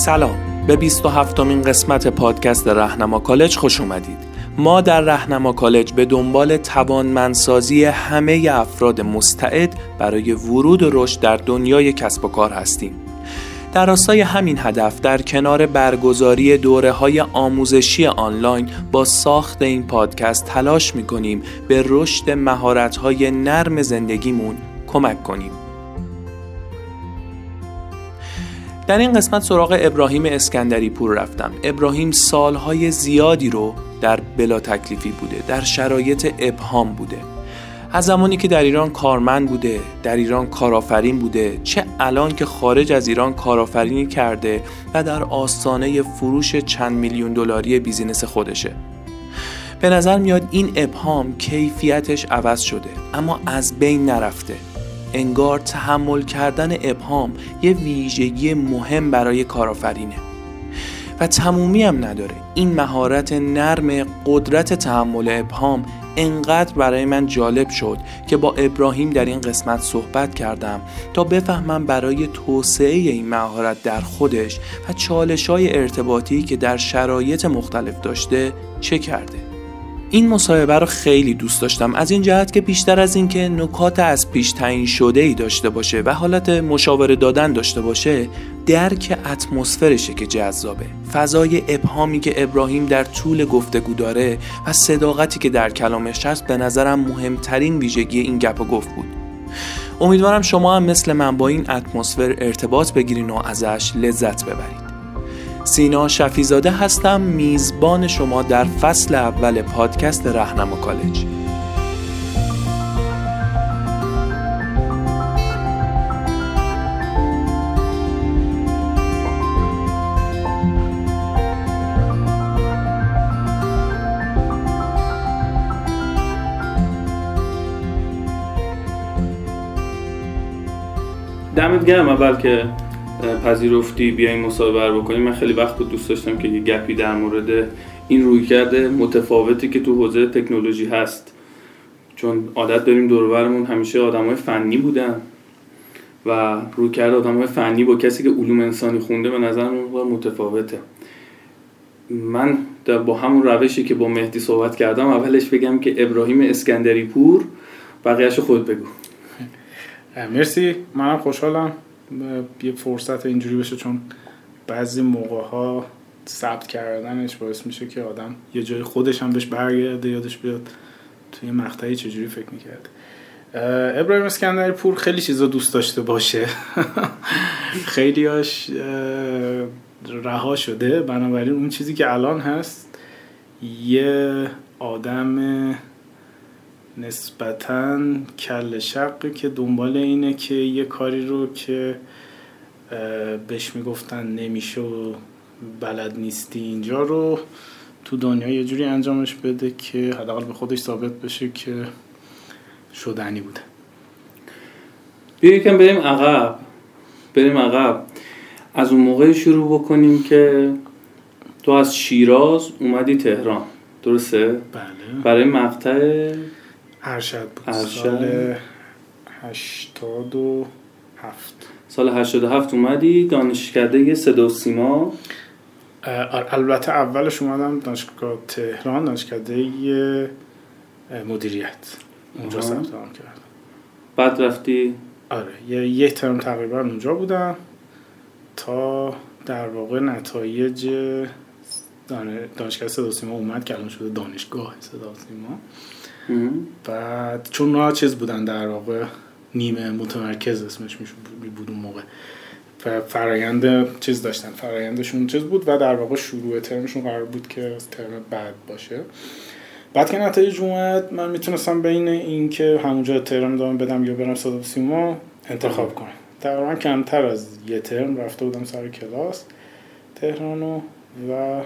سلام. به 27 امین قسمت پادکست رهنما کالج خوش اومدید. ما در رهنما کالج به دنبال توانمندسازی همه افراد مستعد برای ورود و رشد در دنیای کسب و کار هستیم. در راستای همین هدف در کنار برگزاری دوره های آموزشی آنلاین با ساخت این پادکست تلاش می‌کنیم به رشد مهارت های نرم زندگیمون کمک کنیم. در این قسمت سراغ ابراهیم اسکندری پور رفتم. ابراهیم سالهای زیادی رو در بلا تکلیفی بوده در شرایط ابهام بوده. از زمانی که در ایران کارمند بوده در ایران کارآفرین بوده چه الان که خارج از ایران کارآفرینی کرده و در آستانه فروش چند میلیون دلاری بیزینس خودشه. به نظر میاد این ابهام کیفیتش عوض شده اما از بین نرفته. انگار تحمل کردن ابهام یه ویژگی مهم برای کارآفرینه. و تمومی هم نداره. این مهارت نرم قدرت تحمل ابهام انقدر برای من جالب شد که با ابراهیم در این قسمت صحبت کردم تا بفهمم برای توسعه این مهارت در خودش و چالش های ارتباطی که در شرایط مختلف داشته چه کرده. این مصاحبه رو خیلی دوست داشتم. از این جهت که بیشتر از اینکه نکات از پیش تعیین شده ای داشته باشه و حالت مشاوره دادن داشته باشه درک اتمسفرشه که جذابه. فضای ابهامی که ابراهیم در طول گفتگو داره و صداقتی که در کلامش هست به نظرم مهمترین ویژگی این گپ و گفت بود. امیدوارم شما هم مثل من با این اتمسفر ارتباط بگیرین و ازش لذت ببرید. سینا شفیزاده هستم میزبان شما در فصل اول پادکست رهنما کالج. دمت گرم اول که پذیرفتی بیایم مصاحبه بکنیم. من خیلی وقت بود دوست داشتم که یه گپی در مورد این روی کرده متفاوتی که تو حوزه تکنولوژی هست. چون عادت داریم دوربرمون همیشه آدمای فنی بودن و روی کرده آدمای فنی با کسی که علوم انسانی خونده به نظرم متفاوته. من با همون روشی که با مهدی صحبت کردم اولش بگم که ابراهیم اسکندری پور بقیهش خود بگو. مرسی. منم خوشحالم. یه فرصت اینجوری بشه چون بعضی موقع ها ثبت کردنش باعث میشه که آدم یه جای خودش هم بهش برگرده یادش بیاد توی مقطعی چجوری فکر می‌کرد. ابراهیم اسکندری پور خیلی چیزا دوست داشته باشه. خیلیاش رها شده. بنابراین اون چیزی که الان هست یه آدم نسبتا کل شقی که دنبال اینه که یه کاری رو که بهش می‌گفتن نمیشه و بلد نیستی اینجا رو تو دنیا یه جوری انجامش بده که حداقل به خودش ثابت بشه که شدنی بوده. بیا یکم بریم عقب. بریم عقب. از اون موقع شروع بکنیم که تو از شیراز اومدی تهران. درسته؟ بله. برای مقطع ارشد بود. ارشد. سال هشتاد و هفت. سال 87 اومدی دانشکده صدا و سیما؟ البته اولش اومدم دانشگاه تهران دانشکده مدیریت. اونجا ثبت نام کردم. بعد رفتی؟ آره یه یک ترم تقریبا اونجا بودم تا در واقع نتایج دانشگاه صدا سیما اومد که الان شده دانشگاه صدا سیما. بعد چون نا چیز بودن در واقع نیمه متمرکز اسمش میشه بود اون موقع. و فرایند چیز داشتن فرایندشون چیز بود و در واقع شروع ترمشون قرار بود که ترم بعد باشه. بعد که نتایج اومد من می‌تونستم بین این که همونجا ترم دارم بدم یا برم صدا سیما انتخاب کنم. تقریبا کمتر از یه ترم رفته بودم سر کلاس تهرانو و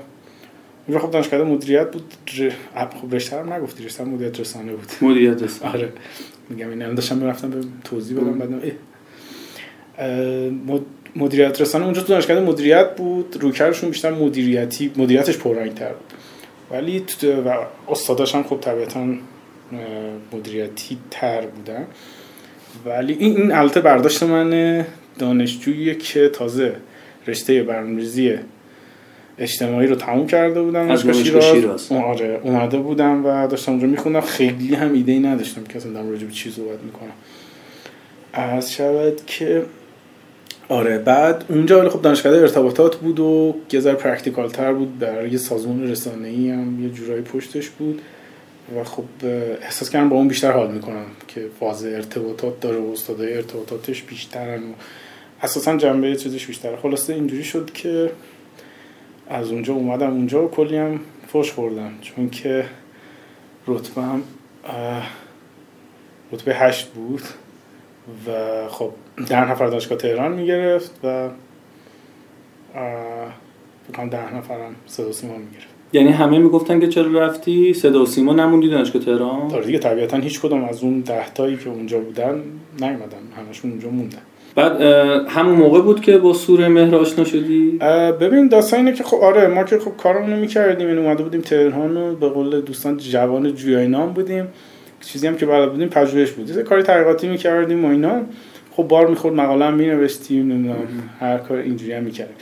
اونجا خب دانشگاه مدیریت بود خب رشته هم نگفتی رشته مدیریت رسانه بود. مدیریت رسانه آره. میگم این داشتم می‌رفتم به توضیح بدم بعدم مدیریت رسانه اونجا تو دانشگاه مدیریت بود روکرشون بیشتر مدیریتی مدیریتش پررنگ تر بود. ولی تو و استاداش هم خب طبیعتا مدیریتی تر بودن. ولی این این البته برداشت من دانشجویی که تازه رشته برنامه‌ریزی اجتماعی رو تموم کرده بودم از شیراز. شیراز. آره اومده بودم و داشتم اونجا میخوندم خیلی هم ایده ای نداشتم که اصلا دارم راجع به چی صحبت می‌کنم از شود که آره بعد اونجا ولی خب دانشگاه ارتباطات بود و یه ذره practical تر بود یه سازمان رسانه ای هم یه جورایی پشتش بود و خب احساس کردم با اون بیشتر حال می‌کنم که فاز ارتباطات داره و استادای ارتباطاتش بیشترن و اساسا جنبه چیزش بیشتره خلاصه اینجوری شد که از اونجا اومدم اونجا و کلی هم فوش خوردم چون که رتبه هم رتبه هشت بود و خب ده نفر دانشگاه تهران می‌گرفت و اه، فکر کنم ده نفرم صدا و سیما می‌گرفت. یعنی همه می‌گفتن که چرا رفتی؟ صدا و سیما نموندی دانشگاه تهران؟ آره دیگه طبیعتا هیچ کدوم از اون ده تایی که اونجا بودن نیومدن همشون اونجا موندن. بعد همون موقع بود که با سوره مهر آشنا شدی؟ ببین داستان اینه که خب آره ما که خب کارمون رو می‌کردیم یعنی اومده بودیم تهران و به قول دوستان جوان جویای نام بودیم. چیزی هم که بلد بودیم پژوهش بود. یه کاری تحقیقاتی می‌کردیم و اینا. خب بار می‌خورد مقاله هم مینوشتیم نمی‌دونم هر کار اینجوری هم می‌کردیم.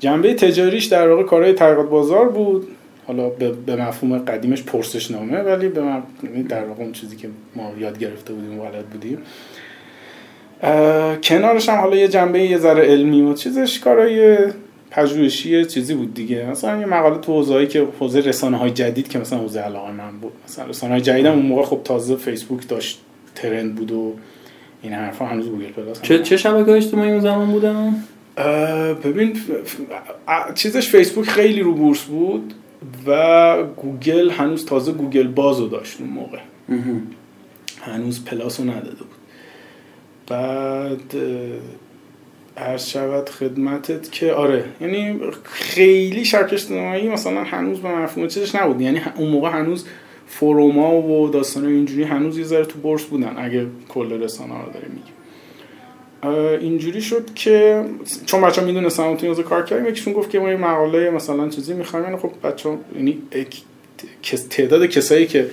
جنبه تجاریش در واقع کارهای تحقیقات بازار بود. حالا به, مفهوم قدیمش پرسشنامه ولی به یعنی در واقع اون چیزی که ما یاد گرفته بودیم و بلد بودیم. کنارش هم حالا یه جنبه یه ذره علمی و چیزش کارهای پژوهشی چیزی بود دیگه. مثلا یه مقاله تو حوزه‌ای که حوزه رسانه های جدید که مثلا حوزه علاقه من بود مثلا رسانه های جدید هم اون موقع خب تازه فیسبوک داشت trend بود و این حرفا هنوز Google Plus چه چه شبکه اجتماعی اون زمان بودن؟ اه، ببین چیزش فیسبوک خیلی رو بورس بود و گوگل هنوز تازه Google Buzz و داشت اون موقع. هنوز Plus رو نداده بود. بعد عرض شود خدمتت که آره یعنی خیلی شبکه اجتماعی مثلا هنوز به مفهوم چیزش نبود. یعنی اون موقع هنوز فروما و داستان اینجوری هنوز یه ذره تو بورس بودن اگه کل رسانه رو داره میگه اینجوری شد که چون بچه ها می‌دونستن حوزه کار کردیم یکیشون گفت که ما یه مقاله مثلا چیزی می‌خوایم. یعنی خب بچه ها یعنی تعداد کسایی که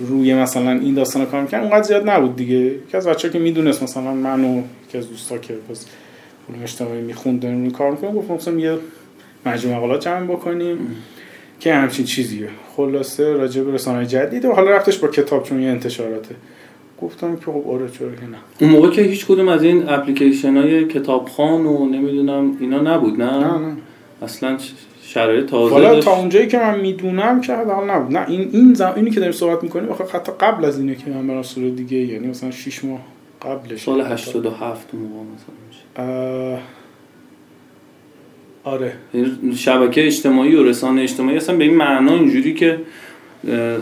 روی مثلا این داستان کار می‌کنن اونقدر زیاد نبود دیگه. یکی از بچه که می‌دونست مثلا من و یکی از دوستا که بس علوم اجتماعی می‌خوند داریم کار می‌کنیم گفت مثلا یه مجموعه مقالات جمع بکنیم که همچین چیزیه. خلاصه راجع به رسانه جدید و حالا رفتش با کتاب چون یه انتشاراته. گفتم که خب آره چرا که نه. اون موقع که هیچ کدوم از این اپلیکیشن های کتابخان و نمی‌دونم اینا نبود نه, نه نه. اصلا شرایط تازه حالا تا اونجایی که من می‌دونم که حداقل نبود. نه این این زم... اینی که داریم صحبت می‌کنیم آخه حتی قبل از اینه که من برم سال دیگه یعنی مثلا 6 ماه قبلش. سال 87 اون موقع مثلا میشه. اه... آره. یعنی شبکه اجتماعی و رسانه اجتماعی اصلا به این معنا اینجوری که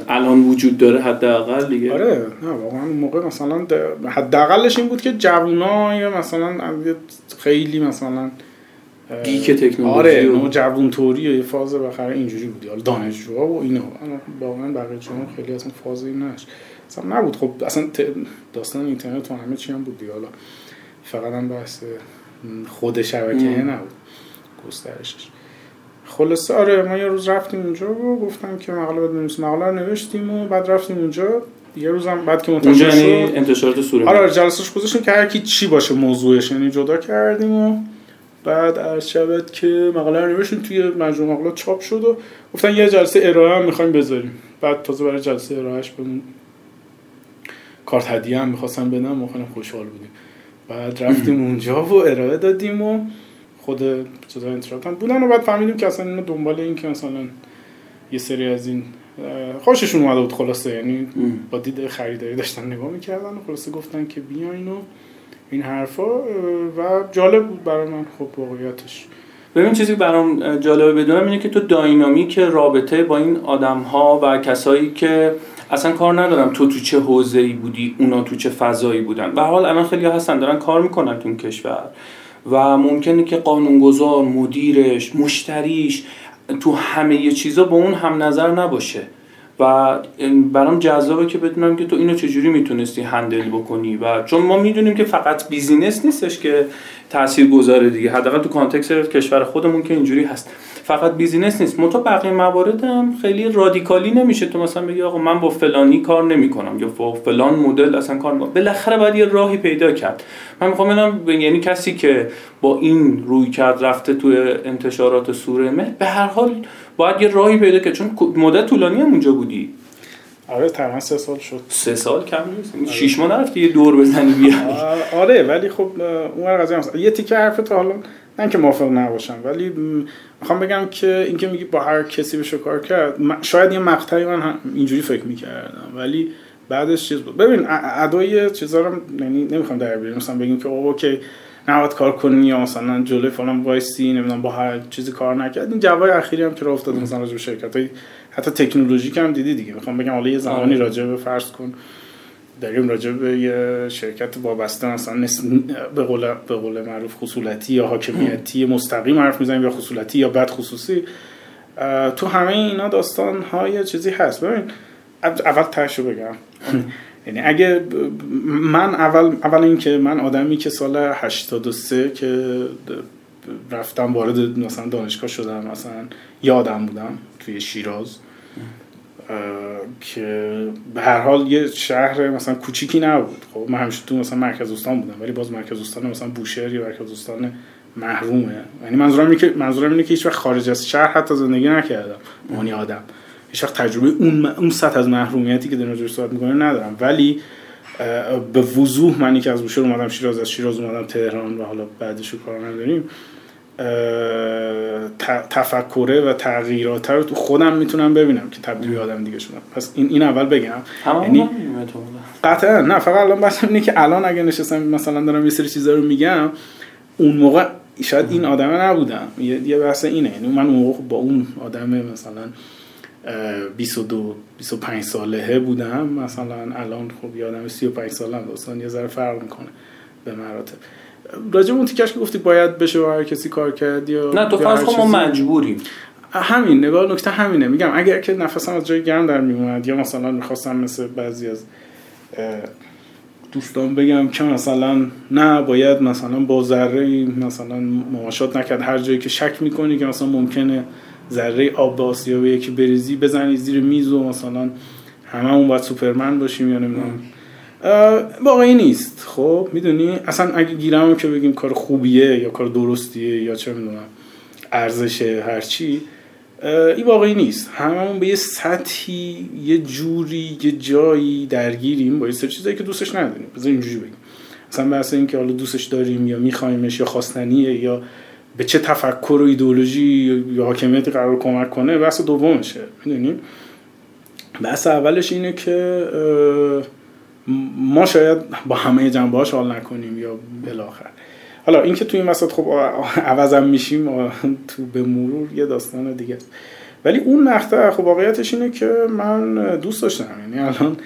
الان وجود داره حداقل دیگه. آره نه واقعا اون موقع مثلا حداقلش این بود که جوونا یا مثلا خیلی مثلا گیک تکنولوژی آره و- جوون توری و یه فاز بخره اینجوری بود. حالا دانشجوها و اینا. اما واقعا بقیه جوان خیلی اصلا فاز این نش اصلا نبود. خب اصلا داستان اینترنت و همه چی هم بود دیگه. حالا فقط هم بحث خود شبکه ام. نبود. گسترشش. خلاصه آره ما یه روز رفتیم اونجا و گفتم که مقاله بنویسیم مقاله رو نوشتیم و بعد رفتیم اونجا. یه روزم بعد که منتشر یعنی شد. انتشارات سوره آره آره جلسش گذاشتیم که هر کی چی باشه موضوعش. یعنی جدا کردیم و بعد عرض شود که مقاله رو نوشتیم توی مجموعه مقالات چاپ شد و گفتن یه جلسه ارائه هم می‌خوایم بذاریم. بعد تازه برای جلسه ارائهش بهمون کارت هدیه هم می‌خواستن بدن ما خیلی خوشحال بودیم. بعد رفتیم اونجا و ارائه دادیم و خود چیزا انتشارات هم بودن و بعد فهمیدیم که اصلا اینا دنبال این که مثلا یه سری از این خوششون اومده بود خلاصه. یعنی. با دید خریداری داشتن نگاه می‌کردن و خلاصه گفتن که بیاین و این حرفا و جالب بود برای من خب واقعیتش. ببین چیزی که برام جالبه بدونم اینه که تو داینامیک رابطه با این آدم ها و کسایی که اصلا کار ندارم تو تو چه حوزه ای بودی اونا تو چه فضایی بودن. به حال الان خیلی هستن دارن کار می‌کنن تو این کشور. و ممکنه که قانونگذار مدیرش مشتریش تو همه چیزا با اون هم نظر نباشه. و برام جذابه که بدونم که تو اینو چجوری می‌تونستی handle بکنی و چون ما می‌دونیم که فقط business نیستش که تأثیر گذاره دیگه. حداقل تو context کشور خودمون که اینجوری هست. فقط بیزینس نیست. منتها بقیه موارد هم خیلی رادیکالی نمیشه تو مثلا بگی آقا من با فلانی کار نمی‌کنم یا با فلان مدل اصلا کار نمی‌کنم. بالاخره باید یه راهی پیدا کرد. من می‌خوام ببینم یعنی کسی که با این روی کرد رفته تو انتشارات سوره مه به هر حال باید یه راهی پیدا کرد. چون مدت طولانی هم اونجا بودی. آره تقریبا سه سال شد. سه سال کم نیست. آره. شیش ماه نرفتی یه دور بزنی بیا آره ولی خب اون قضیه یه تیکه حرفت حالا نه که موافق نباشم ولی می‌خوام بگم که اینکه میگی با هر کسی بشه کار کرد شاید یه مقطعی من اینجوری فکر می‌کردم ولی بعدش چیز بود. ببین ادای چیزا رو یعنی نمی‌خوام در بیارم مثلا بگیم که OK نباید کار کنی یا مثلا جلوی فلان وایسی نمی‌دونم با هر چیزی کار نکرد. این جوای اخیری هم که راه افتاد مثلا راجع به شرکت های حتی تکنولوژیک هم دیدی دیگه. می‌خوام بگم حالا یه زمانی آره. راجع به فرض کن. داریم راجع به یه شرکت وابسته مثلا به قول به قول معروف خصولتی یا حاکمیتی مستقیم حرف می‌زنیم یا خصولتی یا بد خصوصی تو همه اینا داستان های چیزی هست. ببین اول تاشو بگم. یعنی اگه من اول اول اینکه من آدمی که سال 83 که رفتم وارد مثلا دانشگاه شدم مثلا یادم بودم توی شیراز. که به هر حال یه شهر مثلا کوچیکی نبود. خب من همیشه تو مثلا مرکز استان بودم ولی باز مرکز استان مثلا بوشهر یا مرکز استان محرومه. یعنی منظورم اینه که منظورم اینه که هیچ وقت خارج از شهر حتی زندگی نکردم. مانی آدم. هیچ وقت تجربه اون اون سطح از محرومیتی که در صحبت می‌کنه ندارم. ولی به وضوح من که از بوشهر اومدم شیراز از شیراز اومدم تهران و حالا بعدش کار نداریم. تفکره و تغییرات رو تو خودم می‌تونم ببینم که تبدیل آدم دیگه شدم. پس این این اول بگم. یعنی قطعا. نه فقط الان بس اینه که الان اگه نشستم مثلا دارم یه سری چیزا رو میگم اون موقع شاید این آدمه نبودم. یه بحث اینه. یعنی من اون موقع با اون آدم مثلا 22 25 ساله بودم. مثلا الان خب یادم 35 ساله هم داستان یه ذره فرق می‌کنه به مراتب. راجع اون تیکش که گفتی باید بشه و هر کسی کار کرد یا نه تو فرض ما مجبوریم. همین نگاه نکته همینه. میگم اگر که نفسم از جای گرم در میومد یا مثلا می‌خواستم مثل بعضی از دوستان بگم که مثلا نه باید مثلا با ذره مثلا مماشات نکرد. هر جایی که شک می‌کنی که مثلا ممکنه ذره آب به آسیاب یکی بریزی بزنی زیر میز و مثلا هممون باید سوپرمن باشیم یا نمی‌دونم. واقعی نیست. خب می‌دونی؟ اصلا اگه گیرم که بگیم کار خوبیه یا کار درستیه یا چه می‌دونم ارزش هرچی این واقعی نیست. هممون به یه سطحی یه جوری یه جایی درگیریم با یه سری چیزایی که دوستش نداریم. بذار اینجوری بگیم مثلا بحث این که حالا دوستش داریم یا میخوایمش یا خواستنیه یا به چه تفکر و ایدئولوژی یا حاکمیتی قرار کمک کنه بحث دومشه. می‌دونیم بحث اولش اینه که ما شاید با همه جنبه هاش حال نکنیم یا بالاخره. حالا اینکه توی این وسط خب عوضم میشیم تو به مرور یه داستان دیگه ولی اون مقطع خب واقعیتش اینه که من دوست داشتم. یعنی الان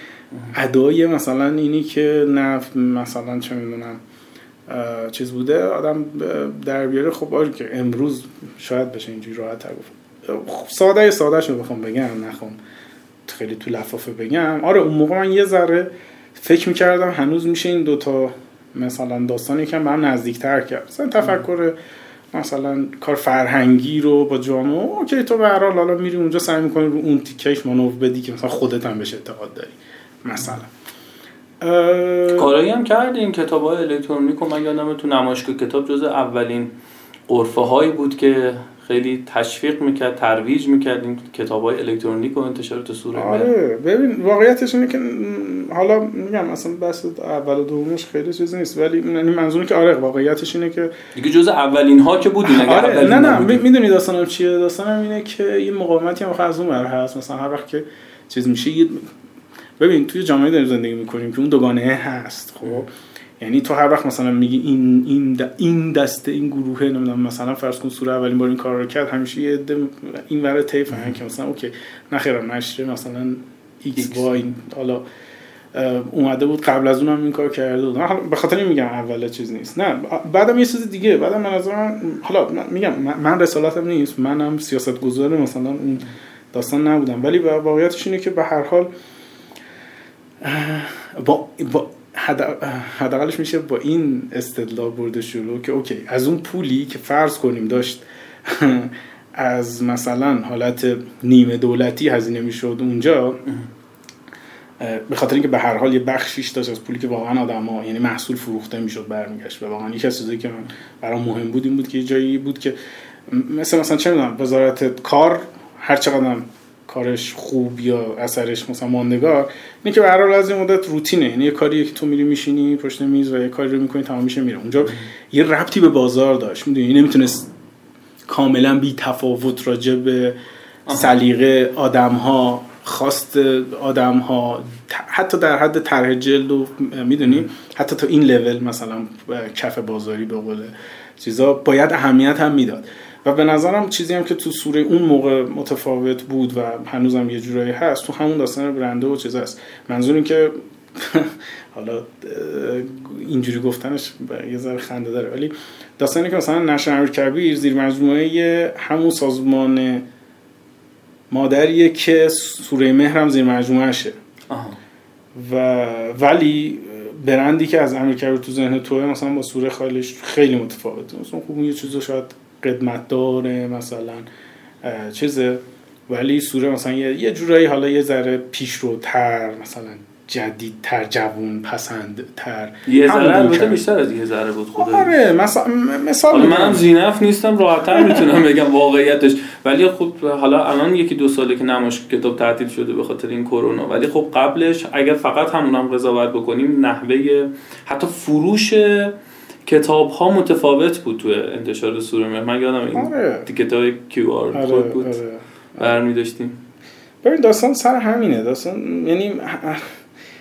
ادای مثلا اینی که نه مثلا چه می‌دونم چیز بوده آدم در بیاره خب آره که امروز شاید بشه اینجوری راحت تر گفت. ساده ساده شو بخوام بگم نخوام خیلی تو لفافه بگم. آره اون موقع من یه ذره فکر می‌کردم هنوز میشه این دوتا مثلا داستانی که من نزدیکتر کرد. مثلا تفکر مثلا کار فرهنگی رو با جامعه اوکی تو به هر حالا میری اونجا سعی می‌کنی رو اون تیکش مانور بدی که مثلا خودت هم بهش اعتقاد داری مثلا. کارایی هم کردیم کتاب های الکترونیک و من یادم تو نمایشگاه کتاب جز اولین قرفه هایی بود که خیلی تشویق می‌کرد ترویج می‌کرد این کتاب های الکترونیک و انتشارات سوره آره ببین واقعیتش اینه که حالا میگم اصلا بس اول و دومش خیلی چیزی نیست ولی یعنی منظور که آره واقعیتش اینه که دیگه جز اولین ها که بودین اگر آره نه نه می‌دونی داستانم چیه؟ داستانم اینه که یه مقاومتی هم از اون هست. مثلا هر وقت که چیز میشه ببین توی جامعه داریم زندگی می‌کنیم که اون دوگانه هست خب؟ یعنی تو هر وقت مثلا میگی این این این دسته این گروه نمی‌دونم مثلا فرض کن سوره اولین بار این کار رو کرد همیشه یه عده این ور طیف که مثلا OK نخیر نشر مثلا X Y حالا اومده بود قبل از اونم این کار کرده بود. به خاطر این میگم اول چیز نیست. نه بعدم یه چیز دیگه بعدم من از من حالا میگم من رسالتم نیست. منم سیاست گذار مثلا اون داستان نبودم. ولی واقعیتش اینه که به هر حال با, با حداقلش میشه با این استدلال برده شروع که اوکی از اون پولی که فرض کنیم داشت از مثلا حالت نیمه دولتی هزینه می‌شد اونجا به خاطر اینکه به هر حال یه بخشیش داشت از پولی که واقعا آدما یعنی محصول فروخته می‌شد برمیگشت. و واقعا یکی از چیزایی که من برام مهم بود این بود که یه جایی بود که مثل مثلا چه می‌دونم وزارت کار هر چقدر کارش خوب یا اثرش مثلا ماندگار اینه که به هر از این مدت روتینه. یعنی یه کاری که تو میری میشینی پشت میز و یه کاری رو می‌کنی تمام میشه میره. اونجا یه ربطی به بازار داشت. می‌دونی؟ نمی‌تونست کاملا بی تفاوت راجع به سلیقه آدم ها خواست آدم ها حتی در حد طرح جلد و می‌دونی؟ حتی تا این لول مثلا کف بازاری به قول چیزا باید اهمیت هم می‌داد. و به نظرم چیزی هم که تو سوره اون موقع متفاوت بود و هنوزم یه جورایی هست تو همون داستان برنده و چیز هست. منظور این که حالا اینجوری گفتنش یه ذره خنده داره. ولی داستانی که مثلا نشر کبیر زیر مجموعه همون سازمان مادریه که سوره مهرم زیر مجموعه شه و ولی برندی که از امیر کبیر تو ذهن توه مثلا با سوره خالش خیلی متفاوته. مثلا خوب یه چیزو شاید قدمت داره مثلا چیزه. ولی سوره مثلا یه جورایی حالا یه ذره پیشروتر مثلا جدیدتر جوون پسند تر یه ذره البته بیشتر از یه ذره بود خدا آره مثلا مثال منم زینف نیستم راحتتر می‌تونم بگم واقعیتش. ولی خب حالا الان یکی دو ساله که نمایش کتاب تعطیل شده به خاطر این کرونا. ولی خب قبلش اگر فقط همونم قضاوت بکنیم نحوه حتی فروش کتاب ها متفاوت بود تو انتشار سوره من یادم این آره. های کیو آر آره، بود. آره. برمی داشتیم. ببین داستان سر همینه. داستان یعنی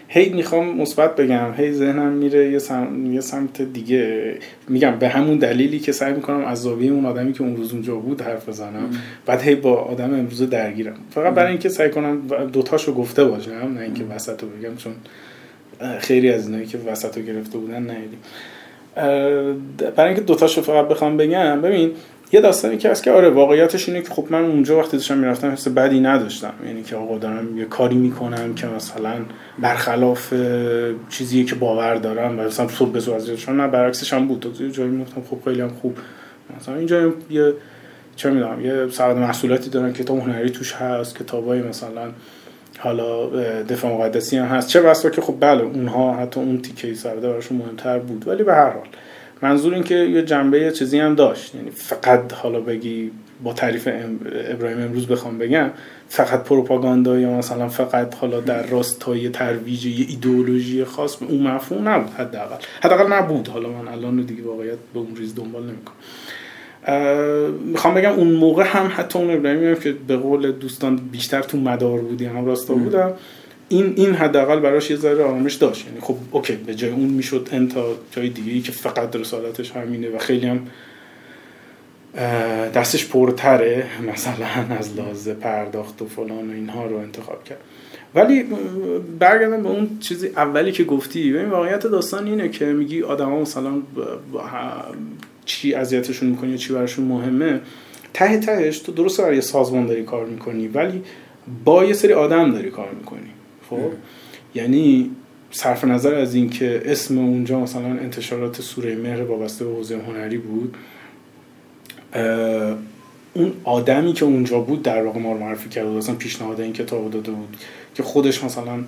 هی می‌خوام مثبت بگم هی ذهنم میره یه, سم... یه سمت دیگه. میگم به همون دلیلی که سعی می‌کنم از زاویه اون آدمی که اون روز اونجا بود حرف بزنم. بعد هی با آدم امروز درگیرم. فقط برای اینکه سعی کنم دوتاشو گفته باشم نه اینکه وسط رو بگم چون خیلی از اینایی که وسط رو گرفته بودن نیدیم برای اینکه دوتاشو فقط بخوام بگم ببین یه داستانی که هست که آره واقعیتش اینه که خب من اونجا وقتی داشتم می‌رفتم حس بدی نداشتم. یعنی که آقا دارم یه کاری می‌کنم که مثلا برخلاف چیزی که باور دارم. و مثلا صبح به نه برعکسش هم بود. تو جایی می‌گفتم خب خیلی هم خوب. مثلا اینجا یه چه می‌دونم یه سبد محصولاتی دارن کتاب هنری توش هست کتابای مثلا حالا دفاع مقدسی هم هست. چه بسا که خب بله اونها حتی اون تیکه سبده براشون مهمتر بود. ولی به هر حال منظور این که یه جنبه چیزی هم داشت. یعنی فقط حالا بگی با تعریف ابراهیم امروز بخوام بگم فقط پروپاگاندا یا مثلا فقط حالا در راستای ترویج یه ایدئولوژی خاص به اون مفهوم نبود حداقل. حداقل نبود. حالا من الان دیگه واقعیت به اون ریز دنبال نمی‌کنم. می‌خوام بگم اون موقع هم حتی اون ابراهیمی که به قول دوستان بیشتر تو مدار بودی هم راستا بودم این این حداقل براش یه ذره آرامش داشت. یعنی خب اوکی به جای اون می‌شد انتا جای دیگه ای که فقط رسالتش همینه و خیلی هم دستش پرتره مثلا از لازه پرداخت و فلان و اینها رو انتخاب کرد. ولی برگردم به اون چیزی اولی که گفتی. ببین واقعیت داستان اینه که میگی آدما مثلا چی اذیتشون می‌کنی یا چی براشون مهمه ته تهش تو درست برای سازمان داری کار می‌کنی ولی با یه سری آدم داری کار می‌کنی خب؟ یعنی صرف نظر از اینکه اسم اونجا مثلا انتشارات سوره مهر وابسته به حوزه هنری بود اون آدمی که اونجا بود در واقع ما رو معرفی کرده بود اصلا پیشنهاد این کتاب داده بود که خودش مثلا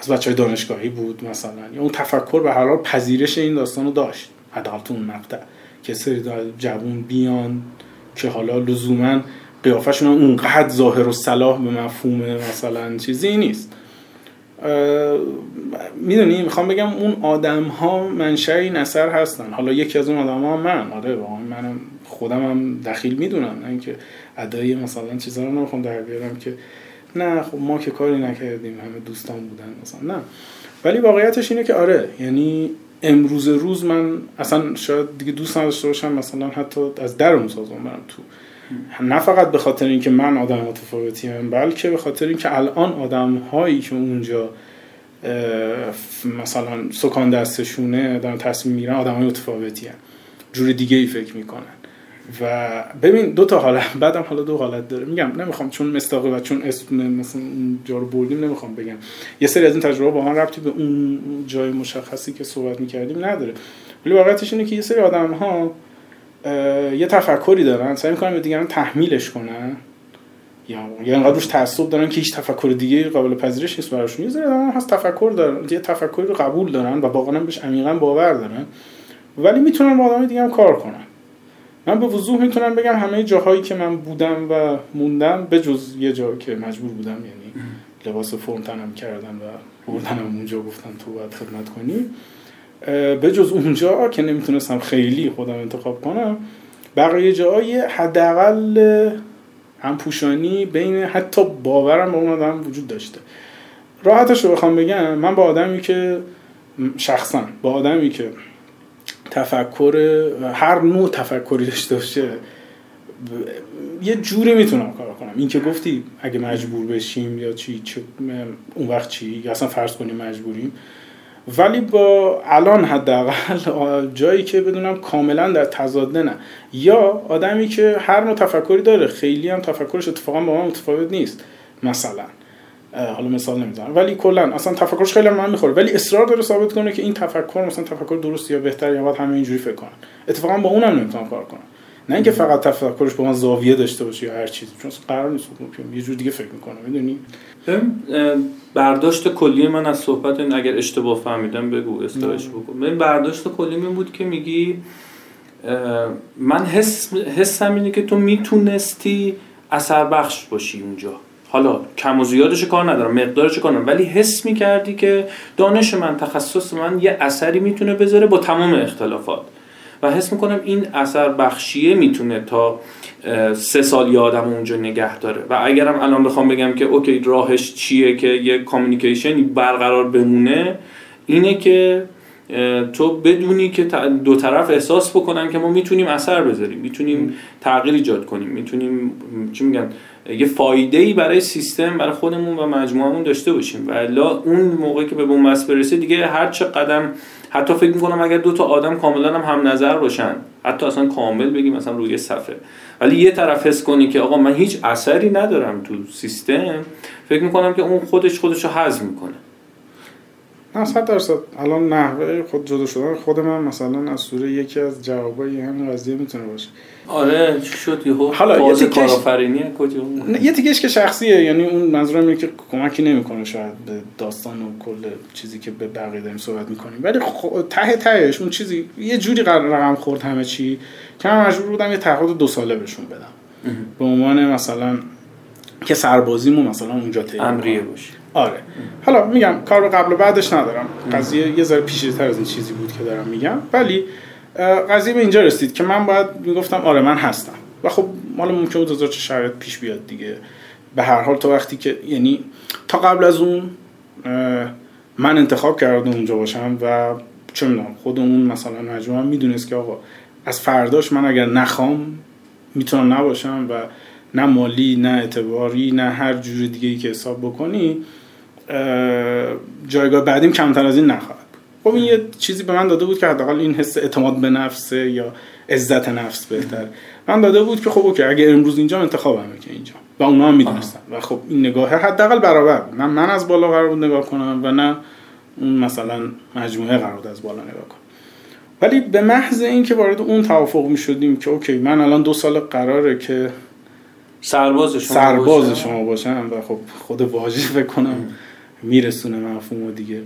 از بچه های دانشگاهی بود مثلا یا اون تفکر به هر حال پذیرش این داستان رو داشت. حداقل تو اون مقطع. که سری جوون بیان که حالا لزوما قیافشون اونقدر ظاهر و صلاح به مفهوم مثلا چیزی نیست. می‌دونی می‌خوام بگم اون آدم ها منشأ این اثر هستن. حالا یکی از اون آدم ها من. آره واقعا منم خودم هم دخیل می‌دونم. نه اینکه ادای مثلا چیزا رو نمی‌خوام در بیارم که نه خب ما که کاری نکردیم همه دوستان بودن مثلا. نه. ولی واقعیتش اینه که آره یعنی امروز روز من اصلا شاید دیگه دوست نداشته باشم مثلا حتی از در اون برم تو نه فقط به خاطر اینکه من آدم متفاوتی هم بلکه به خاطر اینکه الان آدم هایی که اونجا مثلا سکان دستشونه دارن تصمیم می‌گیرن آدم های متفاوتی هم. جور دیگه ای فکر می‌کنن و ببین دو تا حالت بعدم حالا دو حالت داره. میگم نمی‌خوام چون مستاقه و چون اسم مثلا جا رو بردیم نمی‌خوام بگم. یه سری از این تجربه با هم ربطی به اون جای مشخصی که صحبت می‌کردیم نداره. ولی واقعیتش اینه که یه سری آدم ها یه تفکری دارن سعی می‌کنن به دیگران تحمیلش کنن. یا یا انقدر روش تعصب دارن که هیچ تفکر دیگه قابل پذیرش نیست براشون. یه ذره هست تفکر دارن یه تفکری رو قبول دارن و واقعا بهش عمیقا باور دارن. ولی می‌تونن با آدم دیگه هم کار کنن. من به وضوح می‌تونم بگم همه جاهایی که من بودم و موندم به جز یه جا که مجبور بودم یعنی لباس فرم تنم کردن و بردنم اونجا گفتن تو باید خدمت کنی. به جز اونجا که نمی‌تونستم خیلی خودم انتخاب کنم بقیه جاهای حداقل هم پوشانی بین حتی باورم به اون آدم وجود داشته. راحتش رو بخوام بگم من با آدمی که شخصا با آدمی که تفکر هر نوع تفکری داشته باشه یه جوری می‌تونم کار کنم. این که گفتی اگه مجبور بشیم یا چی, اون وقت چی یا اصلا فرض کنیم مجبوریم. ولی با الان حداقل جایی که بدونم کاملا در تضاد نه یا آدمی که هر نوع تفکری داره خیلی هم تفکرش اتفاقا با من متفاوت نیست. مثلا حالا مثال نمی‌زنم. ولی کلا اصلا تفکرش خیلی من می‌خوره. ولی اصرار داره ثابت کنه که این تفکر مثلا تفکر درست یا بهتر یا باید همه اینجوری فکر کنن. اتفاقا با اونم نمی‌تونم کار کنم نه اینکه فقط تفکرش با من زاویه داشته باشه یا هر چیزی چون قرار نیست یه جور دیگه فکر می‌کنه می‌دونی؟ برداشت کلی من از صحبت این اگر اشتباه فهمیدم بگو اصلاحش بکن. این برداشت کلی این بود که میگی من حس حسم اینه که تو می‌تونستی اثر بخش باشی اونجا. حالا کم و زیادش کار ندارم مقدارش کار ندارم ولی حس می‌کردی که دانش من تخصص من یه اثری می‌تونه بذاره با تمام اختلافات. و حس می‌کنم این اثر بخشیه می‌تونه تا سه سال یه آدم اونجا نگه داره. و اگرم الان بخوام بگم که OK راهش چیه که یه communication برقرار بمونه اینه که تو بدونی که دو طرف احساس بکنن که ما می‌تونیم اثر بذاریم می‌تونیم تغییر ایجاد کنیم می‌تونیم چی میگن؟ یه فایده ای برای سیستم برای خودمون و مجموعمون داشته باشیم. و اون موقعی که به بنبست برسه دیگه هر چه قدم حتی فکر می‌کنم اگر دو تا آدم کاملا هم هم نظر باشن حتی اصلا کامل بگیم مثلا روی صفحه. ولی یه طرف حس کنی که آقا من هیچ اثری ندارم تو سیستم فکر می‌کنم که اون خودش خودش رو حذف می‌کنه. نه صد درصد الان نحوه خود جدا شدن خود من مثلا از سوره یکی از جوابای همین قضیه می‌تونه باشه. آره چی شد یهو؟ حالا یه کارآفرینی؟ کجا؟ یه تیکش که شخصیه یعنی اون منظورم اینه که کمکی نمی‌کنه شاید به داستان و کل چیزی که به بقیه داریم صحبت می‌کنیم. ولی ته تهش اون چیزی یه جوری رقم خورد همه چی که من مجبور بودم یه تعهد دو ساله بهشون بدم. به عنوان مثلا که سربازیمو مثلا اونجا امریه باشه. آره. حالا میگم کار قبل و بعدش ندارم. قضیه یه ذره پیچیده‌تر از این چیزی بود که دارم میگم. ولی قضیه به اینجا رسید که من باید می‌گفتم آره من هستم. و خب مال ممکن بود چه شرایط پیش بیاد دیگه. به هر حال تا وقتی که یعنی تا قبل از اون من انتخاب کردم اونجا باشم و چه می‌دونم خود اون مثلا مجموعه می‌دونست که آقا از فرداش من اگر نخوام می‌تونم نباشم و نه مالی نه اعتباری نه هر جور دیگه ای که حساب بکنی جایگاه بعدیم کمتر از این نخواهد خب این یه چیزی به من داده بود که حداقل این حس اعتماد به نفسه یا عزت نفس بهتر. من داده بود که خب اوکی اگه امروز اینجا انتخابمه که اینجا و اونا هم می‌دونستن. و خب این نگاه حداقل برابر نه من از بالا قرار بود نگاه کنم و نه اون مثلا مجموعه قرار بود از بالا نگاه کنم. ولی به محض اینکه وارد اون توافق می شدیم که اوکی من الان دو سال قراره که سرباز شما سرباز باشم. شما باشم و خب خود واجب بکنم. میرسونه مفهوم دیگه.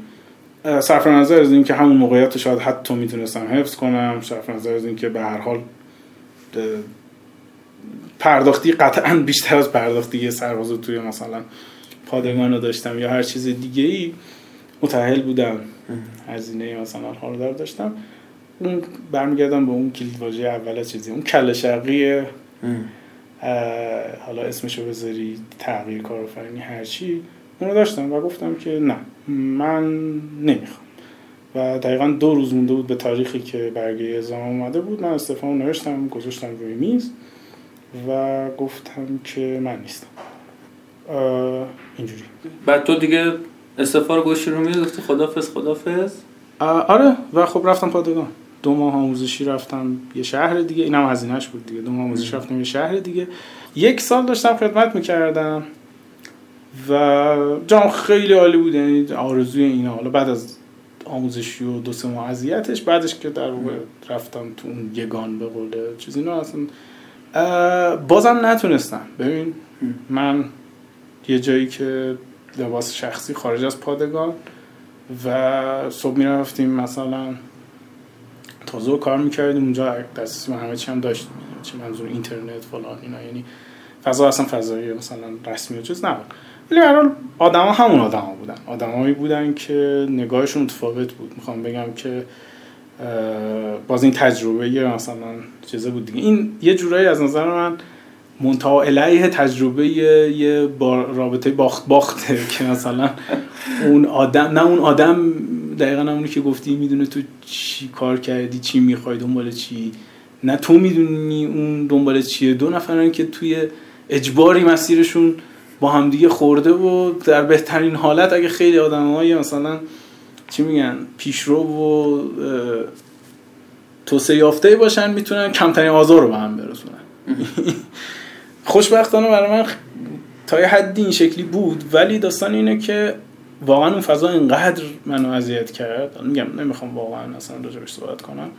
صرف نظر از اینکه همون موقعیت شاید حتی می‌تونستم حفظ کنم صرف نظر از اینکه به هر حال پرداختی قطعا بیشتر از پرداختی یه سرباز توی مثلا پادگان رو داشتم یا هر چیز دیگه ای متحل بودم هزینه مثلا حال دار داشتم. اون برمیگردم به اون کلید واژه اول چیزی اون کل شرقی. حالا اسمشو بذاری تغییر کارآفرینی هر چی اونو داشتم و گفتم که نه من نمی‌خوام. و دقیقا دو روز مونده بود به تاریخی که برگه ازام اومده بود. من استفاده نوشتم گذاشتم روی میز و گفتم که من نیستم. اینجوری. بعد تو دیگه استفا رو گوشی رو میز گفتی خدافز خدافز آره و خب رفتم پادگان. دو ماه آموزشی رفتم یه شهر دیگه. اینم هزینهش بود دیگه. دو ماه آموزشی رفتم یه شهر دیگه. یک سال داشتم خدمت می‌کردم. و جام خیلی عالی بود. یعنی آرزوی اینا حالا بعد از آموزشی و دو سه ماه اذیتش بعدش که در واقع رفتم تو اون یگان به قول چیزی نه اصلا بازم نتونستم. ببین من یه جایی که لباس شخصی خارج از پادگان و صبح می‌رفتیم مثلا تازه کار می‌کردیم. اونجا دسترسی همه چی هم داشتیم. چه منظور اینترنت فلان اینا. یعنی فضا اصلا فضایی مثلا رسمی و چیز نبود. ولی به هر حال آدما همون آدما بودن. آدمایی بودن که نگاهشون متفاوت بود. می‌خوام بگم که باز این تجربه یه مثلا چیزه بود دیگه. این یه جورایی از نظر من منتها علیه تجربه یه با رابطه باخت باخته که مثلا اون آدم نه اون آدم دقیقا همونی که گفتی می‌دونه تو چی کار کردی چی می‌خوای دنبال چی. نه تو می‌دونی اون دنبال چیه. دو نفرن که توی اجباری مسیرشون با همدیگه خورده و در بهترین حالت اگه خیلی آدم مثلا چی میگن پیشرو و توسعه یافته باشن می‌تونن کمترین آزار رو به هم برسونن. خوشبختانه برای من تا یه حدی این شکلی بود ولی داستان اینه که واقعا اون فضا اینقدر منو اذیت کرد. میگم نمی‌خوام واقعا اصلا راجبش صحبت کنم.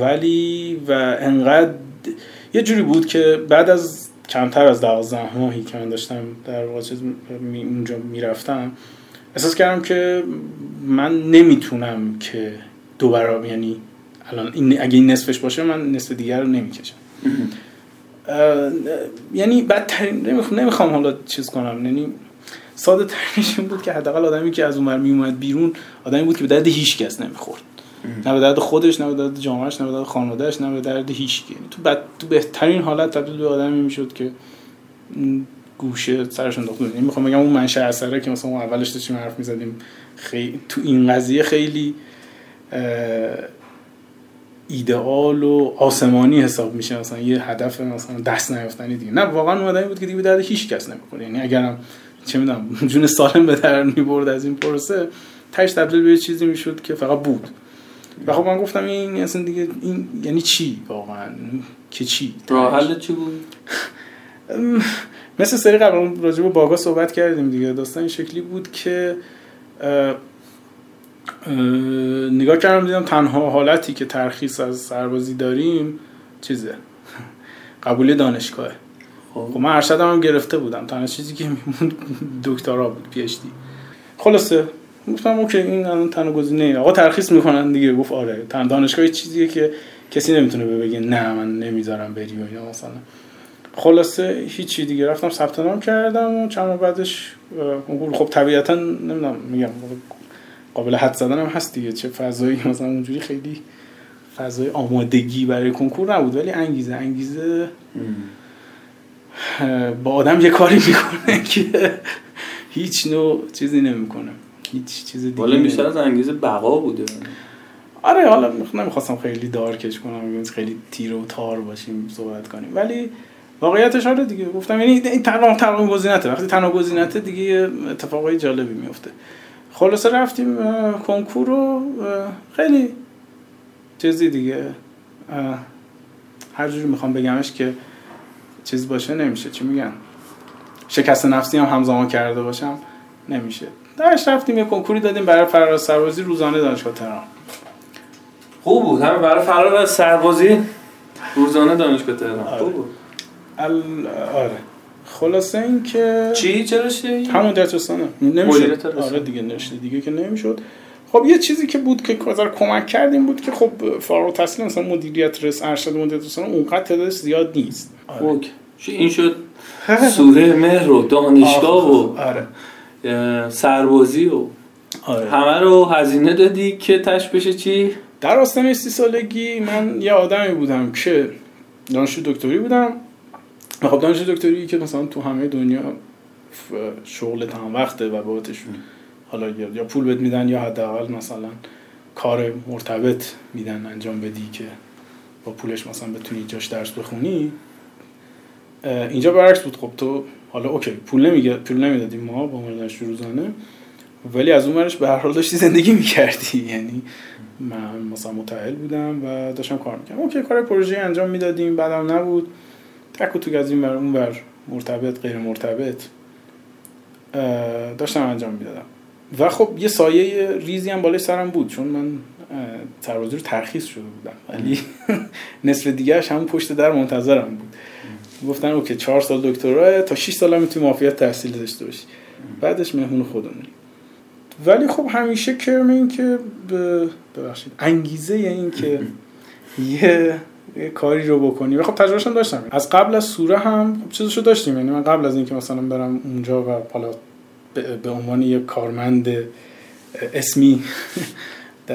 ولی و انقدر یه جوری بود که بعد از کمتر از دوازده ماهی که من داشتم در واقع اونجا می‌رفتم احساس کردم که من نمی‌تونم که دو برابر یعنی الان این اگه این نصفش باشه من نصف دیگر رو نمی‌کشم. یعنی بدترین نمی‌خوام نمی‌خوام حالا چیز کنم. یعنی ساده ترینش این بود که حداقل آدمی که از اون ور میومد بیرون آدمی بود که به درد هیچ کس نمی‌خورد. نه به درد خودش نه به درد جامعهش نه به درد خانوادهش نه به درد هیچ. یعنی تو بد تو بهترین حالت تبدیل به آدمی می‌شد که گوشه سرش انداخته بود. یعنی می‌خوام بگم اون منشأ اثره که مثلا اولش داشتیم حرف می‌زدیم خیلی تو این قضیه خیلی ایدئال و آسمانی حساب میشه مثلا یه هدف مثلا دست نیافتنی دیگه نه واقعا اون آدمی بود که دیگه درد هیچ کس نمی‌خوره یعنی اگرم چه می‌دونم جون سالم به در می‌برد از این پروسه تاش تبدیل به چیزی می‌شد که فقط بود و خب من گفتم این اصلا دیگه این یعنی چی؟ واقعا. که چی؟ راه حل چی بود؟ مثل سری قبل راجع به باگا صحبت کردیم دیگه. داستان این شکلی بود که اه، اه، نگاه کردم دیدم تنها حالتی که ترخیص از سربازی داریم چیزه؟ قبولی دانشگاهه. خب. خب من ارشدم هم گرفته بودم. تنها چیزی که میموند دکترا بود پی اچ دی. خلاصه گفتم اوکی این الان تنها گزینه آقا ترخیص می‌کنن دیگه. گفت آره. تن دانشگاه یه چیزیه که کسی نمی‌تونه بگه نه من نمی‌ذارم بری و اینا مثلا. خلاصه هیچی دیگه. رفتم ثبت نام کردم و چند ماه بعدش کنکور خب طبیعتا نمی‌دونم میگم قابل حد زدن هم هست دیگه. چه فضایی مثلا اونجوری خیلی فضای آمادگی برای کنکور نبود ولی انگیزه انگیزه با آدم یه کاری می‌کنه که هیچ نوع چیزی نمی‌کنه. هیچ چیز دیگه والا بیشتر از انگیزه بقا بوده. آره حالا نمی‌خواستم خیلی دارکش کنم یعنی خیلی تیر و تار باشیم صحبت کنیم. ولی واقعیتش آره دیگه. گفتم یعنی این تنها تنها گزینته. وقتی تنها گزینته دیگه اتفاقای جالبی میفته خلاصه رفتیم کنکور رو خیلی چیزی دیگه هر جوری می‌خوام بگمش که چیز باشه نمیشه. چی میگن؟ شکست نفسی هم همزمان کرده باشم. نمیشه. درش رفتیم یه کنکوری دادیم برای فراز سربازی روزانه دانشگاه تهران. خوب بود. همه برای فرار از سربازی روزانه دانشگاه تهران. آره. خوب بود. ال... آره. خلاصه این که چی؟ چرا رشته همون مدیریت نمی‌شد. آره دیگه نشده دیگه که نمی‌شد. خب یه چیزی که بود که کازار کمک کردیم بود که خب فارغ التحصیل مثلا مدیریت رس ارشد مدیریت رسانه اونقدر تعدادش زیاد نیست. آره. اوکی. چی این شد سوره مهر و دانشگاه و آره. سربازی و آره. همه رو هزینه دادی که تش بشه چی؟ در آستانه سی سالگی من یه آدمی بودم که دانشجو دکتری بودم. و خب دانشجو دکتری که مثلا تو همه دنیا شغل تمام وقته و بابتش حالا یا یا پول بهت میدن یا حداقل مثلا کار مرتبط میدن انجام بدی که با پولش مثلا بتونی جاش درس بخونی. اینجا برعکس بود. خب تو حالا OK پول نمیگه پول نمی‌دادیم ما با عنوان دانشجو روزانه ولی از اون ورش به هر حال داشتی زندگی می‌کردی. یعنی من مثلا متأهل بودم و داشتم کار می‌کردم. OK کار پروژه انجام می‌دادیم بعدم نبود. تک و توک از این ور اون ور مرتبط غیر مرتبط داشتم انجام می‌دادم. و خب یه سایه ریزی هم بالای سرم بود چون من سربازی رو ترخیص شده بودم. ولی نصف دیگرش همون پشت در منتظرم بود. گفتن اوکی چهار سال دکترا تا 6 سال هم می‌تونی مافیات تحصیل داشته باشی. بعدش مهمون خودمونی ولی خب همیشه کرم این که ببخشید انگیزه این که یه یه کاری رو بکنی. و خب تجربهش هم داشتم. از قبل از سوره هم خب چیزشو داشتیم. یعنی من قبل از اینکه مثلا برم اونجا و حالا به عنوان یه کارمند اسمی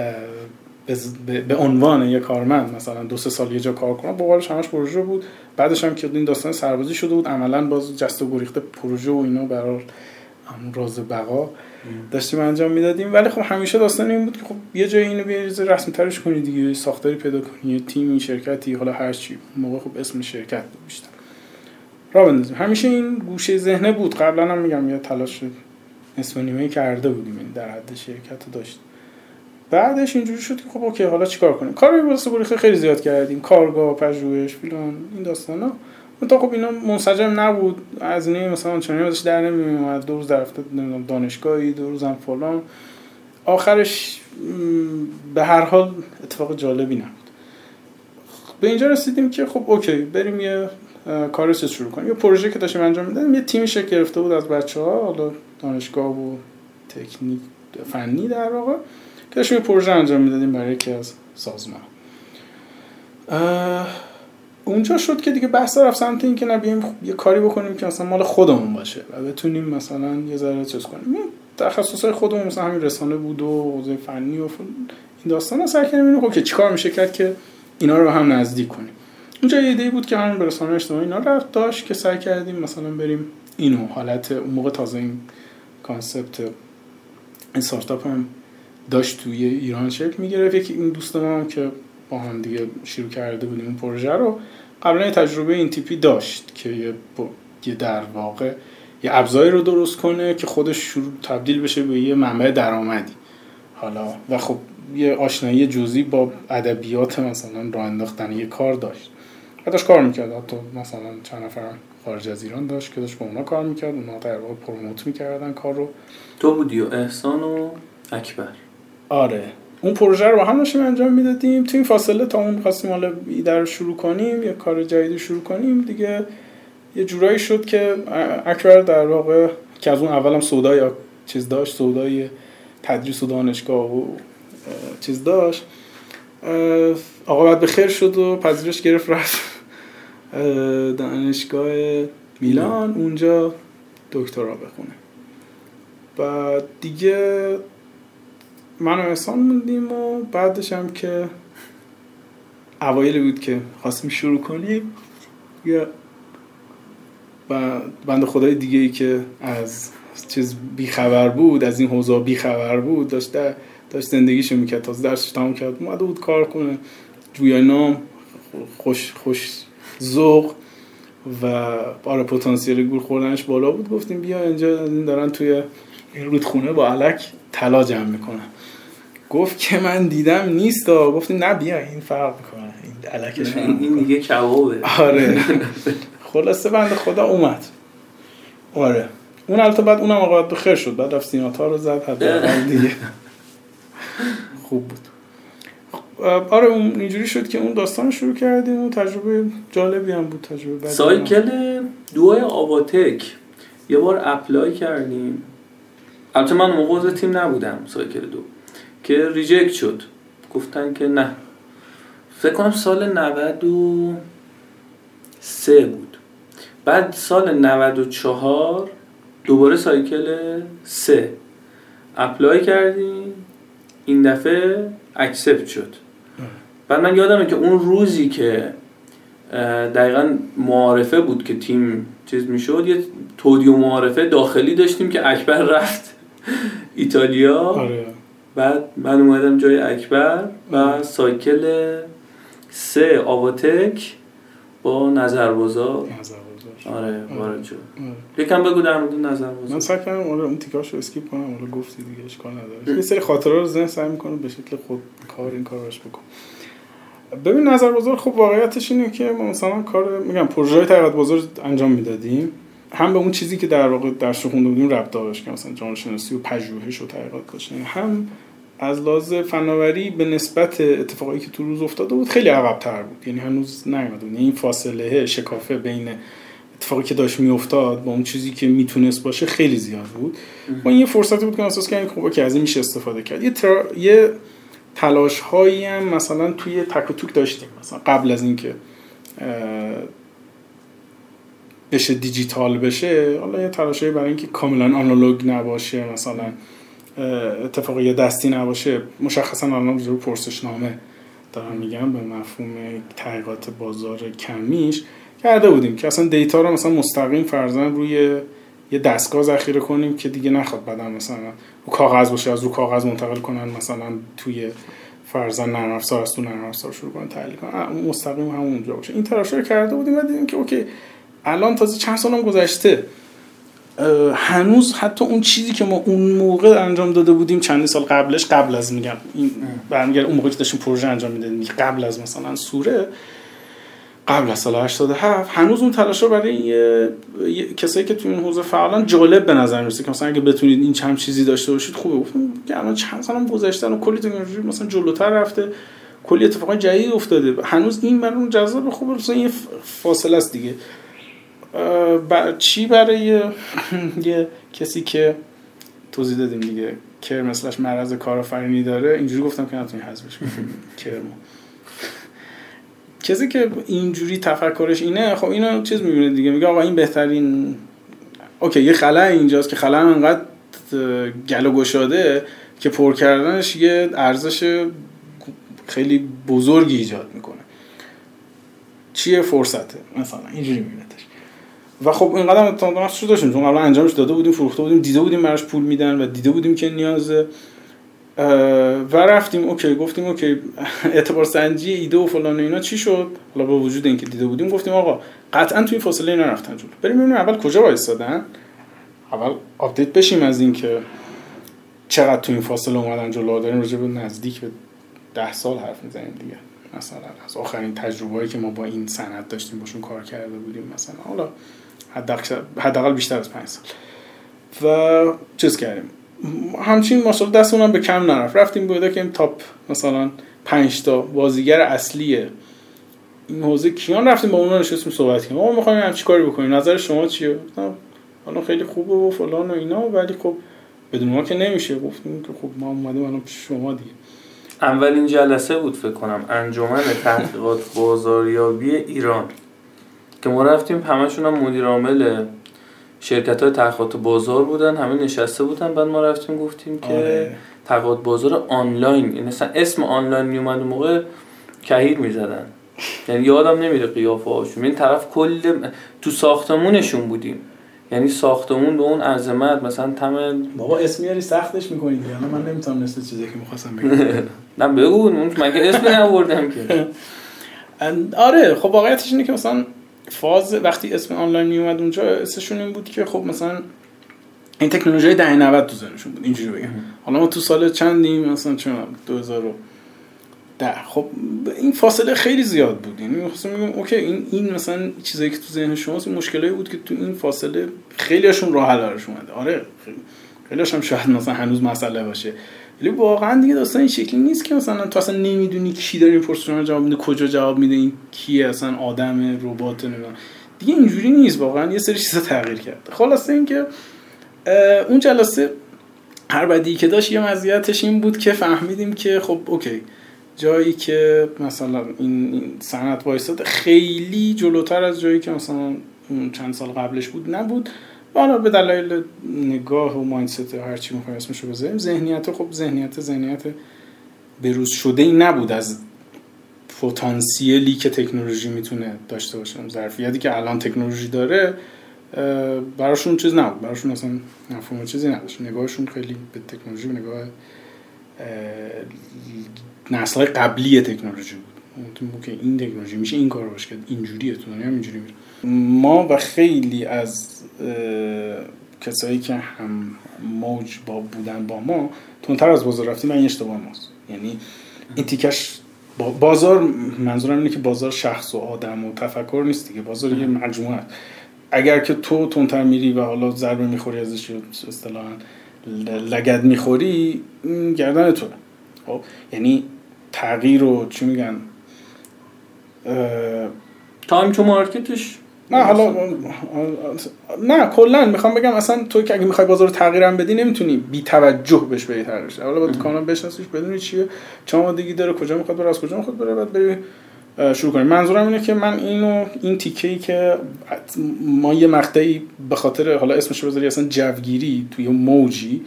به عنوان یه کارمند مثلا دو سه سال یه جا کار کنم با همش پروژه بود. بعدش هم که این داستان سربازی شده بود عملا باز جست و گریخته پروژه و اینا برای راز بقا داشتیم انجام می‌دادیم. ولی خب همیشه داستان این بود که خب یه جای اینو بیا رسمی ترش کنی دیگه ساختاری پیدا کنی یه تیمی شرکتی حالا هر چی. موقع خب اسم شرکت بود بیشتر. را بندازیم. همیشه این گوشه ذهنه بود. قبلا هم میگم یه تلاش اسم نیمه کرده بودیم این در حد شرکت داشت بعدش اینجوری شد که خب اوکی حالا چیکار کنیم؟ کاری واسه خیلی زیاد کردیم. کارگاه پژوهش فلان این داستانا تا خب اینا منسجم نبود. از این مثلا چنین ازش در نمیومد دو روز در هفته دانشگاهی دو روز هم فلان. آخرش به هر حال اتفاق جالبی نبود. به اینجا رسیدیم که خب اوکی بریم یه کار شروع کنیم. یه پروژه که داشتیم انجام می‌دادیم. یه تیمی شکل گرفته بود از بچه ها حالا دانشگاه و تکنیک فنی در واقع. داشتیم پروژه انجام می‌دادیم برای یکی از سازمان اونجا شد که دیگه بحث رفت سمت این که نبیم یه کاری بکنیم که مثلا مال خودمون باشه و بتونیم مثلا یه ذره چیز کنیم. تخصص خودمون مثلا همین رسانه بود و حوزه فنی و این داستان رو سر کنیم خب که چیکار میشه کرد که اینا رو هم نزدیک کنیم. اونجا یه ایده بود که همین به رسانه اجتماعی اینا رفت داشت که سعی کردیم مثلا بریم اینو حالت اون موقع تازه این concept این استارتاپ هم داشت توی ایران شکل می‌گرفت. یکی این دوست ما هم که با هم دیگه شروع کرده بودیم اون پروژه رو قبلا تجربه این تیپی داشت که یه, یه در واقع یه ابزاری رو درست کنه که خودش شروع تبدیل بشه به یه منبع درآمدی. حالا و خب یه آشنایی جزئی با ادبیات مثلا راه انداختن یه کار داشت. و داشت کار می‌کرد. حتی مثلا چند نفر خارج از ایران داشت که داشت با اونا کار می‌کرد. اونا در واقع پروموت می‌کردن کار رو. تو بودی و احسان و اکبر. آره. اون پروژه رو با هم داشتیم انجام می‌دادیم. تو این فاصله تا اون خواستیم حالا ایده رو شروع کنیم یه کار جدیدی شروع کنیم دیگه یه جورایی شد که اکبر در واقع که از اون اولم سودای چیز داشت سودای تدریس و دانشگاه و چیز داشت آقا بعد به خیر شد و پذیرش گرفت رفت دانشگاه میلان. اونجا دکترا بخونه. و دیگه من و احسان موندیم و بعدش هم که اوایل بود که خواستیم شروع کنیم. یا و بند خدای دیگه ای که از چیز بیخبر بود از این حوزه بیخبر بود داشت داشت زندگیشو می‌کرد. تازه درسش تمام کرد. اومده بود کار کنه. جویا نام خوش خوش ذوق و آره پتانسیل گور خوردنش بالا بود. گفتیم بیا اینجا از این دارن توی این رودخونه با علک طلا جمع می‌کنن. گفت که من دیدم نیست و گفتیم نه بیا این فرق می‌کنه. این علکش این دیگه کبابه. آره. خلاصه بنده خدا اومد. آره. اون البته بعد اونم آقا به خیر شد. بعد رفت سیناتا رو زد حد دیگه. خوب بود. آره اون اینجوری شد که اون داستان شروع کردیم و تجربه جالبی هم بود تجربه cycle دوی آواتک. یه بار apply کردیم. البته من موقع تیم نبودم cycle دو. که reject شد. گفتن که نه. فکر کنم سال 93 بود. بعد سال 94 دوباره cycle 3 apply کردیم. این دفعه accept شد. بعد من یادمه که اون روزی که دقیقا معارفه بود که تیم چیز می‌شد یه تودیع و معارفه داخلی داشتیم که اکبر رفت ایتالیا. آره. بعد من اومدم جای اکبر و سایکل سه آواتک با نظربازار آره وارد شد. یکم بگو در مورد نظربازار من سعی کردم آره اون تیکاشو اسکیپ کنم حالا گفتی دیگه اشکال نداره. یه سری خاطره رو ذهن سعی می‌کنم به شکل خود کار این کار روش بکن ببین نظر بازار خب واقعیتش اینه که ما مثلا کار میگم پروژه های بازار انجام می‌دادیم. هم به اون چیزی که در واقع درس خونده بودیم ربط داشت که مثلا جامعه شناسی و پژوهش و تحقیقات داشت هم از لحاظ فناوری به نسبت اتفاقایی که تو روز افتاده بود خیلی عقب‌تر بود. یعنی هنوز نیومده بود. یعنی این فاصله شکافه بین اتفاقی که داشت میافتاد با اون چیزی که می‌تونست باشه خیلی زیاد بود. و این یه فرصتی بود که اساس کردیم خب که از این میشه استفاده کرد. یه, ترا... یه تلاش هایی هم مثلا توی تک و توک داشتیم. مثلا قبل از اینکه بشه دیجیتال بشه حالا یه تلاشایی برای اینکه کاملا آنالوگ نباشه مثلا اتفاقی دستی نباشه. مشخصا الان رو پرسشنامه دارم میگم به مفهوم تحقیقات بازار کمیش. کرده بودیم که اصلا دیتا رو مثلا مستقیم فرزن روی یه دستگاه ذخیره کنیم که دیگه نخواد بعدا مثلا رو کاغذ باشه از رو کاغذ منتقل کنن مثلا توی فرزن نرم افزار از تو نرم شروع کنن تحلیل کنن. مستقیم همون اونجا باشه. این تلاش رو کرده بودیم و دیدیم که اوکی الان تازه چند سالم گذشته. هنوز حتی اون چیزی که ما اون موقع انجام داده بودیم چند سال قبلش قبل از میگم این برمیگرده اون موقع که داشتیم پروژه انجام می‌دادیم قبل از مثلا سوره قبل از سال 87 هنوز اون تلاش رو برای کسایی که تو این حوزه فعالان جالب به نظر می‌رسه که مثلا اگه بتونید این چند چیزی داشته باشید خوبه. گفتم که الان چند سالم گذشته و کلی تکنولوژی مثلا جلوتر رفته کلی اتفاقای جدید افتاده. هنوز این برای اون جذاب خوبه مثلا یه فاصله است دیگه. چی برای یه کسی که توضیح دادیم دیگه کر مثلش مرض کارآفرینی داره اینجوری گفتم که نتونی حذفش کرمو کسی که اینجوری تفکرش اینه خب اینو چیز می‌بینه دیگه میگه آقا این بهترین اوکی یه خلا اینجاست که خلا انقدر گل و گشاده که پر کردنش یه ارزش خیلی بزرگی ایجاد می‌کنه. چیه فرصته؟ مثلا اینجوری می‌بینه. و خب این قدم تا شده داشتیم. چون قبلا انجامش داده بودیم فروخته بودیم دیده بودیم براش پول میدن و دیده بودیم که نیازه. و رفتیم OK گفتیم OK اعتبار سنجی ایده و فلان و اینا چی شد؟ حالا با وجود اینکه دیده بودیم گفتیم آقا قطعا تو این فاصله اینا رفتن جلو. بریم ببینیم اول کجا وایسادن. اول update بشیم از اینکه چقدر تو این فاصله اومدن جلو. داریم راجع نزدیک به ده سال حرف می‌زنیم دیگه. مثلا از آخرین تجربه‌ای که ما با این سند داشتیم باشون کار کرده بودیم مثلا. حالا حداقل بیشتر از پنج سال. و چیز کردیم. همچین ماشاءالله دستمون به کم نرفت. رفتیم بوده که تاپ مثلا پنج تا بازیگر اصلی این حوزه کیان رفتیم با اونا نشستیم صحبت کردیم ما می‌خوایم همچی کاری بکنیم؟ نظر شما چیه؟ حالا خیلی خوبه و فلان و اینا ولی خب بدون ما که نمیشه. گفتیم که خب ما اومدیم الان پیش شما دیگه. اولین جلسه بود فکر کنم. انجمن تحقیقات بازاریابی ایران. که ما رفتیم همشون هم مدیر عامل شرکت های تحقیقات بازار بودن همه نشسته بودن. بعد ما رفتیم گفتیم که آره. تحقیقات بازار آنلاین. یعنی مثلا اسم آنلاین میومد اون موقع کهیر می‌زدن. یعنی یادم نمیره قیافه هاشون. این طرف کل تو ساختمونشون بودیم. یعنی ساختمون به اون عظمت مثلا تم بابا اسم میاری سختش می‌کنی یعنی من نمی‌تونم نسل چیزی که می‌خواستم بگم. نه بگو. من که اسم نبردم که. آره خب واقعیتش اینه که مثلا فاز وقتی اسم آنلاین می اومد اونجا اسمشون این بود که خب مثلا این تکنولوژی دهه 90 تو زنشون بود اینجوری بگم. حالا ما تو سال چندیم؟ مثلا چه 2010 خب این فاصله خیلی زیاد بود. یعنی مثلا میگم OK این این مثلا چیزایی که تو ذهن شماست مشکلایی بود که تو این فاصله خیلیشون راه حل اومده. آره خیلیش هم شاید مثلا هنوز مسئله باشه. ولی واقعا دیگه داستان این شکلی نیست که مثلا تو اصلا نمی‌دونی کی داره این پرسشون جواب میده کجا جواب میده این کیه اصلا آدم ربات نمی‌دونم. دیگه اینجوری نیست واقعا یه سری چیزا تغییر کرد خلاصه اینکه اون جلسه هر بدی که داشت یه مزیتش این بود که فهمیدیم که خب OK. جایی که مثلا این, صنعت وایستاد خیلی جلوتر از جایی که مثلا چند سال قبلش بود نبود. حالا به دلایل نگاه و مایندست هر چی می‌خوایم اسمشو بذاریم ذهنیت خب ذهنیت ذهنیت بروز شده ای نبود از پتانسیلی که تکنولوژی می‌تونه داشته باشه. ظرفیتی که الان تکنولوژی داره براشون چیز نبود. براشون اصلا مفهوم چیزی نداشت. نگاهشون خیلی به تکنولوژی به نگاه نسل قبلی تکنولوژی بود. که این تکنولوژی میشه این کار باشه اینجوریه تو دنیا اینجوری میره ما و خیلی از کسایی که هم موج با بودن با ما تونتر از بازار رفتیم این اشتباه ماست. یعنی این تیکش بازار منظورم اینه که بازار شخص و آدم و تفکر نیست دیگه. بازار یه مجموعه اگر که تو تونتر میری و حالا ضربه می‌خوری ازش اصطلاحا لگد می‌خوری گردن تو خب یعنی تغییر رو چی میگن؟ تایم تو مارکتش نه حالا نه کلا. می‌خوام بگم اصلا تو که اگه می‌خوای بازار رو تغییرم بدی نمی‌تونی بی توجه بهش بری تغییرش حالا باید کانال بشناسیش بدونی چیه چه آمادگی داره کجا می‌خواد بره از کجا می‌خواد بره بعد بری شروع کنیم منظورم اینه که من اینو این تیکه ای که ما یه مقطعی به خاطر حالا اسمش بذاری اصلا جوگیری توی موجی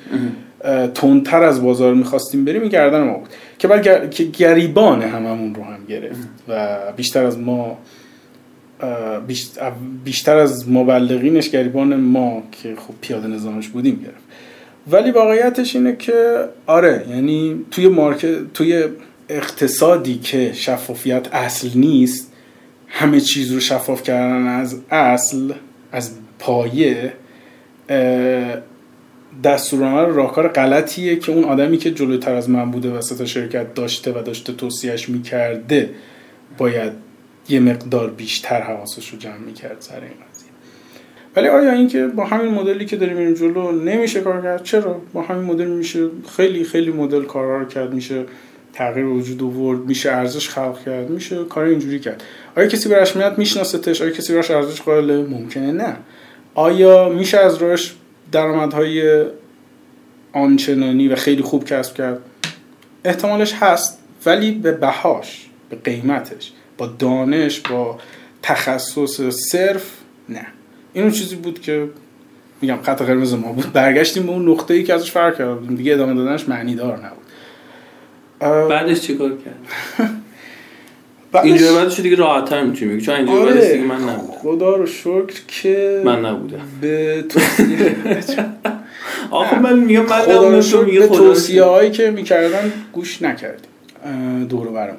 تندتر از بازار می‌خواستیم بریم این گردن ما بود. که که گریبان هممون رو هم گرفت و بیشتر از ما بیشتر از مبلغینش گریبان ما که خب پیاده نظامش بودیم گرفت. ولی واقعیتش اینه که آره یعنی توی مارکت توی اقتصادی که شفافیت اصل نیست همه چیز رو شفاف کردن از اصل از پایه دستورالعمل راهکار غلطیه که اون آدمی که جلوتر از من بوده وسط شرکت داشته و داشته توصیهش می‌کرده باید یه مقدار بیشتر حواسش رو جمع می‌کرد سر این قضیه. ولی آیا اینکه با همین مدلی که داریم این جلو نمیشه کار کرد؟ چرا؟ با همین مدل میشه خیلی خیلی مدل کارا رو کرد. میشه تغییر وجود آورد میشه ارزش خلق کرد میشه کار اینجوری کرد. آیا کسی به رسمیت میشناستش آیا کسی براش ارزش قائله؟ ممکنه نه. آیا میشه از روش درآمدهای آنچنانی و خیلی خوب کسب کرد. احتمالش هست ولی به بهاش به قیمتش با دانش با تخصص صرف نه. این اون چیزی بود که میگم خط قرمز ما بود. برگشتیم به اون نقطه ای که ازش فرق کرد دیگه ادامه دادنش معنی دار نبود بعدش چیکار کرد؟ اینجا بعدش دیگه راحت‌تر می‌تونی بگی. چون اینجا آره. بعدش دیگه من نبودم. خدا رو شکر که من نبودم. به آخه من میگم من خدا رو تو به توصیه هایی که می‌کردن گوش نکردیم. دور برمون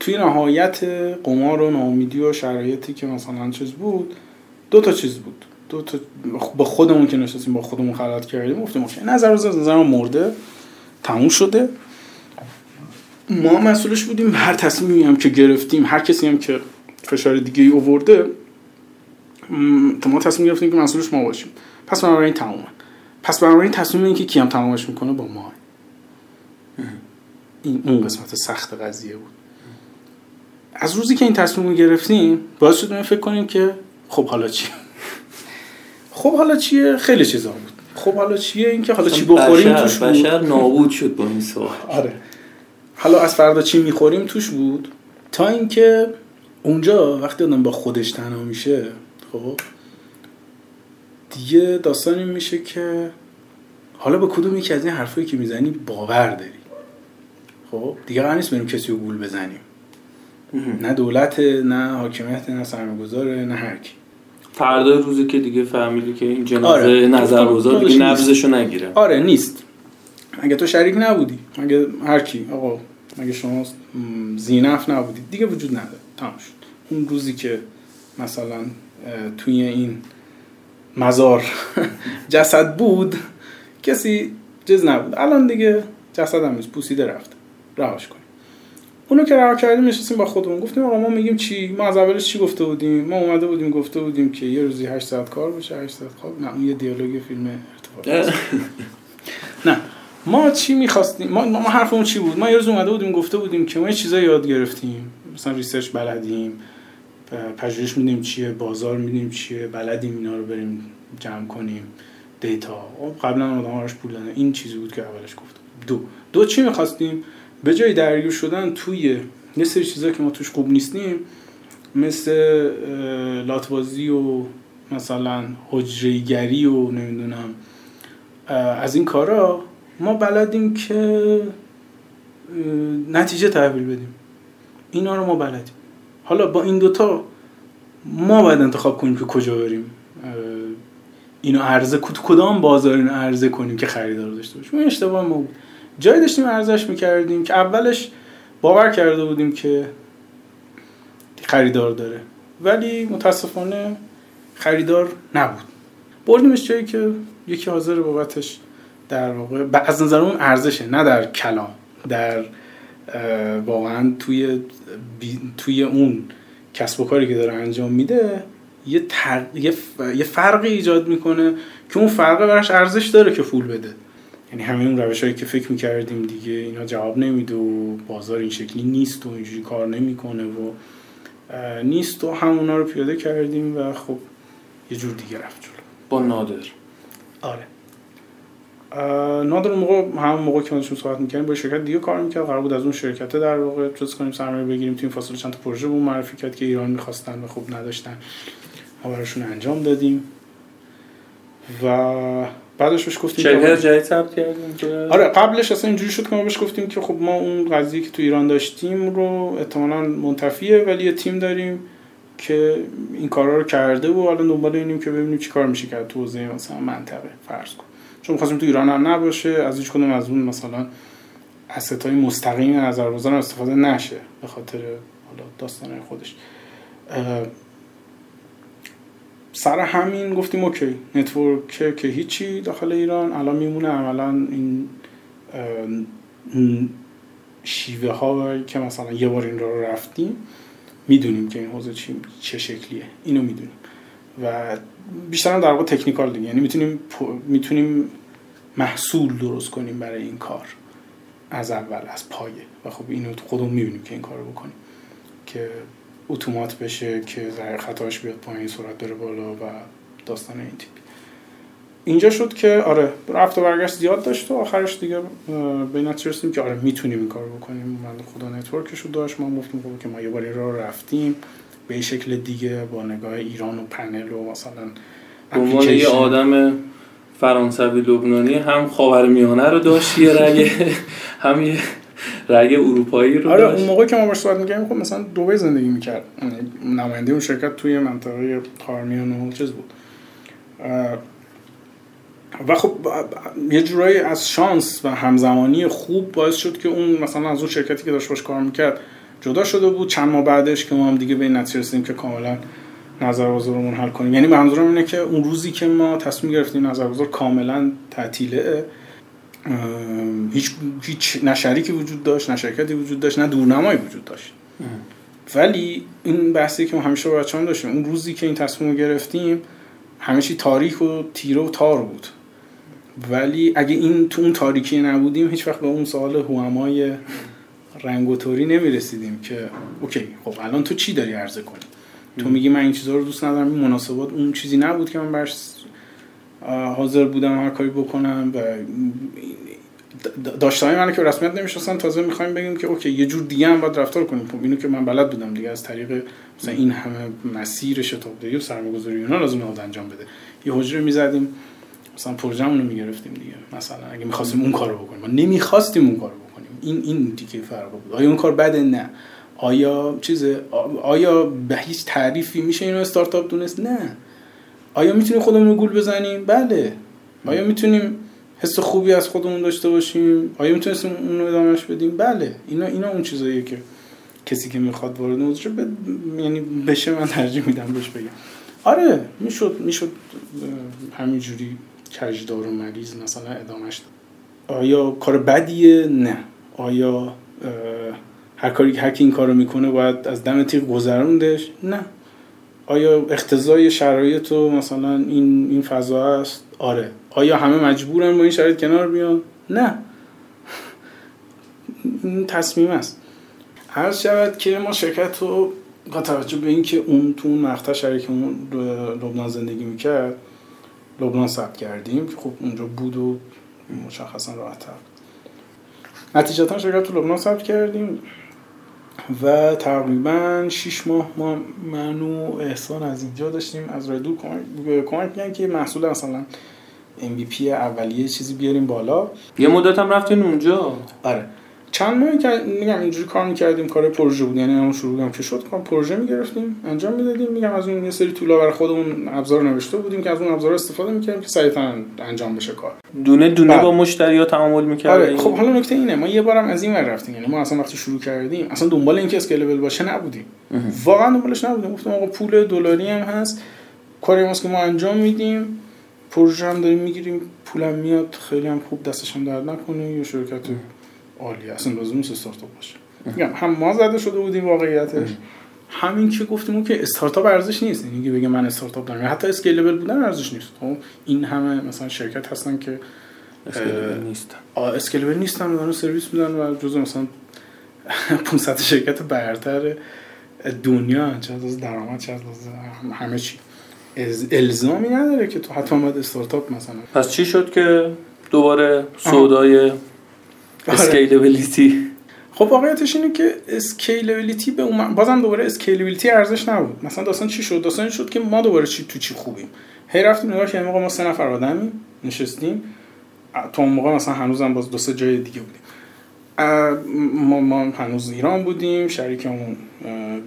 توی نهایت قمار و ناامیدی و شرایطی که مثلا چیز بود دو تا چیز بود. دو تا با خودمون که نشستیم با خودمون خلوت کردیم گفتیم اوکی نظر از نظر مرده تموم شده. ما مسئولش بودیم هر تصمیمی هم که گرفتیم هر کسی هم که فشار دیگه ای اوورده ما تصمیم گرفتیم که مسئولش ما باشیم. پس بنابراین تمومه پس بنابراین تصمیم این که کیم تمامش می‌کنه با ما. این اون قسمت سخت قضیه بود. از روزی که این تصمیم رو گرفتیم باعث شد ما فکر کنیم که خب حالا چی؟ خب حالا چیه؟ خیلی چیزا بود. خب حالا چیه؟ این که حالا چی بخوریم بشر توش بشر نابود شد با این سوال. آره. حالا از فردا چی می‌خوریم؟ توش بود. تا اینکه اونجا وقتی آدم با خودش تنها میشه خب دیگه داستان این میشه که حالا به کدوم یکی از این حرفایی که می‌زنی باور داری. خب دیگه قرار نیست بریم کسی رو گول بزنیم. نه دولت نه حاکمیت نه سرمایه‌گذاره نه هر کی. فردا روزی که دیگه فهمیدی که این جنازه آره. نظرگذار دیگه. نبضشو نگیره. آره نیست. اگه تو شریک نبودی؟ اگه هر کی؟ آقا اگه شما زینف نبودید دیگه وجود نداره. تمام شد. اون روزی که مثلا توی این مزار جسد بود کسی جز نبود. الان دیگه جسد هم نیست پوسیده رفته. رهاش کنیم. اونو که رها کردیم نشستیم با خودمون. گفتیم آقا ما میگیم چی؟ ما از اولش چی گفته بودیم؟ ما اومده بودیم گفته بودیم که یه روزی 8 ساعت کار بشه 8 ساعت خواب. نه اون یه دیالوگ فیلم ارتفاع ما چی می‌خواستیم؟ ما, ما حرفمون چی بود؟ ما یه روز اومده بودیم گفته بودیم که ما یه چیزایی یاد گرفتیم. مثلا research بلدیم پژوهش میدیم چیه بازار میدیم چیه بلدیم اینا رو بریم جمع کنیم. data. خب، قبلا آدم هاش پول دادن. این چیزی بود که اولش گفتم. دو. دو چی می‌خواستیم؟ به جای درگیر شدن توی یه سری چیزا که ما توش خوب نیستیم مثل اه، لاتبازی و مثلا حجریگری و نمی‌دونم. از این کارا ما بلدیم که نتیجه تحویل بدیم. اینا رو ما بلدیم. حالا با این دوتا ما باید انتخاب کنیم که کجا بریم. اینو عرضه کد- کدام بازار اینو عرضه کنیم که خریدار داشته باشیم. این اشتباه ما بود. جایی داشتیم ارزش می‌کردیم که اولش باور کرده بودیم که خریدار داره. ولی متاسفانه خریدار نبود. بردیمش جایی که یکی حاضر بابتش در واقع ب- از نظر اون ارزشه نه در کلام در واقعا توی بی- توی اون کسب و کاری که داره انجام میده یه, تر... یه, ف... یه فرقی ایجاد می‌کنه که اون فرق براش ارزش داره که پول بده. یعنی همین اون روش هایی که فکر می‌کردیم دیگه اینا جواب نمیده و بازار این شکلی نیست و اینجوری کار نمی‌کنه و نیست و همونا رو پیاده کردیم و خب یه جور دیگه رفت جلو. با نادر. آره. نادر موقع همون موقع که ما صحبت می‌کردیم با شرکت دیگه کار می‌کرد. قرار بود از اون شرکت در واقع چیز کنیم سرمایه بگیریم تو این فاصله چند تا پروژه بود معرفی کرد که ایران می‌خواستن و خوب نداشتن. ما براشون انجام دادیم. و بعدش بهش گفتیم شرکت جدید ثبت کردیم آره قبلش اصلا اینجوری شد که ما بهش گفتیم که خب ما اون قضیه که تو ایران داشتیم رو احتمالاً منتفیه ولی یه تیم داریم که این کارا رو کرده و حالا دنبال اینیم که ببینیم چی کار میشه کرد تو حوزه مثلا منطقه فرض کن. چون خواستیم تو ایران هم نباشه از هیچ کدوم از اون مثلا اسست های مستقیم نظر استفاده نشه به خاطر حالا داستان خودش. سر همین گفتیم okay network که هیچی داخل ایران الان میمونه عملا این شیوه ها که مثلا یه بار این رو رفتیم می‌دونیم که این حوزه چه شکلیه اینو می‌دونیم. و بیشتر در واقع technical دیگه. یعنی می‌تونیم می‌تونیم محصول درست کنیم برای این کار. از اول از پایه. و خب اینو خودمون می‌بینیم که این کار رو بکنیم. که اتومات بشه که ذره خطاش بیاد پایین سرعت بره بالا و داستان این تیپ. اینجا شد که آره رفت و برگشت زیاد داشت و آخرش دیگه به این که آره می‌تونیم این کار بکنیم. منتها network ش رو داشت. ما گفتیم خب که ما یه باری را رفتیم. به شکل دیگه با نگاه ایران و پنل و مثلا عنوان یه آدم فرانسوی لبنانی هم خاورمیانه رو داشت یه رگه هم یه رگ اروپایی رو آره اون موقع که ما باش صحبت می‌کردیم خب مثلا دبی زندگی می‌کرد. یعنی نماینده اون شرکت توی منطقه خاورمیانه و چیز بود. و خب یه جورایی از شانس و همزمانی خوب باعث شد که اون مثلا از اون شرکتی که داشت باش کار می‌کرد جدا شده بود. چند ماه بعدش که ما هم دیگه به این نتیجه رسیدیم که کاملا نظر بازارمون حل کنیم. یعنی منظورم اینه که اون روزی که ما تصمیم گرفتیم نظر بازار کاملا تعطیله هیچ هیچ نه شریکی وجود داشت نه شرکتی وجود داشت نه دورنمایی وجود داشت. ولی این بحثی که ما همیشه با بچه‌ها داشتیم اون روزی که این تصمیم رو گرفتیم همه چی تاریک و تیره و تار بود. ولی اگه این تو اون تاریکی نبودیم هیچ وقت به اون سوال هوامای رنگ و توری نمی‌رسیدیم که اوکی خب الان تو چی داری عرضه کنی؟ تو میگی من این چیزا رو دوست ندارم این مناسبات اون چیزی نبود که من برش حاضر بودم هر کاری بکنم و داشته من که رسمیت نمی‌شناسن تازه می‌خوایم بگیم که اوکی یه جور دیگه هم باید رفتار کنیم. خب اینو که من بلد بودم دیگه از طریق مثلا این همه مسیر شتابدهی و سرمایه‌گذاری اینا لازم بود انجام بده. یه حجره می‌زدیم مثلا پروژه‌مون رو می‌گرفتیم دیگه. مثلا اگه می‌خواستیم اون کارو بکنیم. ما نمی‌خواستیم اون کارو این این دیگه فرق بود آیا اون کار بده؟ نه. آیا چیز آیا به هیچ تعریفی میشه اینو استارتاپ دونست؟ نه. آیا می‌تونیم خودمون رو گول بزنیم؟ بله. آیا می‌تونیم حس خوبی از خودمون داشته باشیم؟ آیا می‌تونستیم اون رو ادامهش بدیم؟ بله. اینا اینا اون چیزاییه که کسی که می‌خواد وارد موضوع ب... یعنی بشه من ترجیح میدم بهش بگم. آره. می‌شد می‌شد همینجوری کجدار و مریض مثلا ادامهش داد آیا کار بدیه؟ نه. آیا هر کاری هر کی این کارو می‌کنه باید از دم تیغ گذروندش؟ نه. آیا اقتضای شرایط و مثلا این این فضا است؟ آره. آیا همه مجبورن با این شرایط کنار بیان؟ نه. این تصمیم است. هر شود که ما شرکت رو با توجه به اینکه اون تو اون مقطع شریکمون لبنان زندگی می‌کرد لبنان ثبت کردیم که خب اونجا بود و مشخصا راحت‌تر نتیجتا شرکت تو لبنان ثبت کردیم و تقریبا 6 ماه ما من و احسان از اینجا داشتیم از راه دور کمک میگن که محصول مثلا MVP اولیه چیزی بیاریم بالا. یه مدت هم رفتین اونجا؟ آره. چند ماه که میگم اینجوری کار می‌کردیم کار پروژه بود. یعنی اون شروع که شد کار پروژه می‌گرفتیم انجام می‌دادیم. میگم از اون یه سری طولا برای خودمون ابزار نوشته بودیم که از اون ابزار استفاده می‌کردیم که سریعا انجام بشه کار. دونه دونه. با مشتری تعامل می‌کردیم. آره خب حالا نکته اینه ما یه بارم از این ور رفتیم. یعنی ما اصلا وقتی شروع کردیم اصلا دنبال اینکه اسکیلبل باشه نبودیم. واقعا دنبالش نبودیم. گفتم آقا پول دلاری هم هست. کاری که ما انجام میدیم. پروژه هم داریم می‌گیریم. پولم میاد خیلی هم خوب دستش هم درد نکنه. یه شرکت عالی اصلا لازم نیست استارتاپ باشه. میگم هم ما زده شده بودیم واقعیتش. همین که گفتیم اون که استارتاپ ارزش نیست. یعنی بگه من استارتاپ دارم. حتی scalable بودن ارزش نیست. خب این همه مثلا شرکت هستن که scalable نیستن scalable نیستن دارن سرویس میدن و جزء مثلا 500 شرکت برتر دنیا چه از درآمد چه از همه چی. الزامی نداره که تو حتما باید استارتاپ مثلا. پس چی شد که دوباره سودای اسکیلبیلیتی خب واقعیتش اینه که scalability به اون بازم دوباره scalability ارزش نبود. مثلا داستان چی شد؟ داستان شد که ما دوباره چی تو چی خوبیم. هی رفتیم نگاه کردیم ما سه نفر آدمی نشستیم. تو اون موقع مثلا هنوزم باز دو سه جای دیگه بودیم. ما, ما هنوز ایران بودیم شریکمون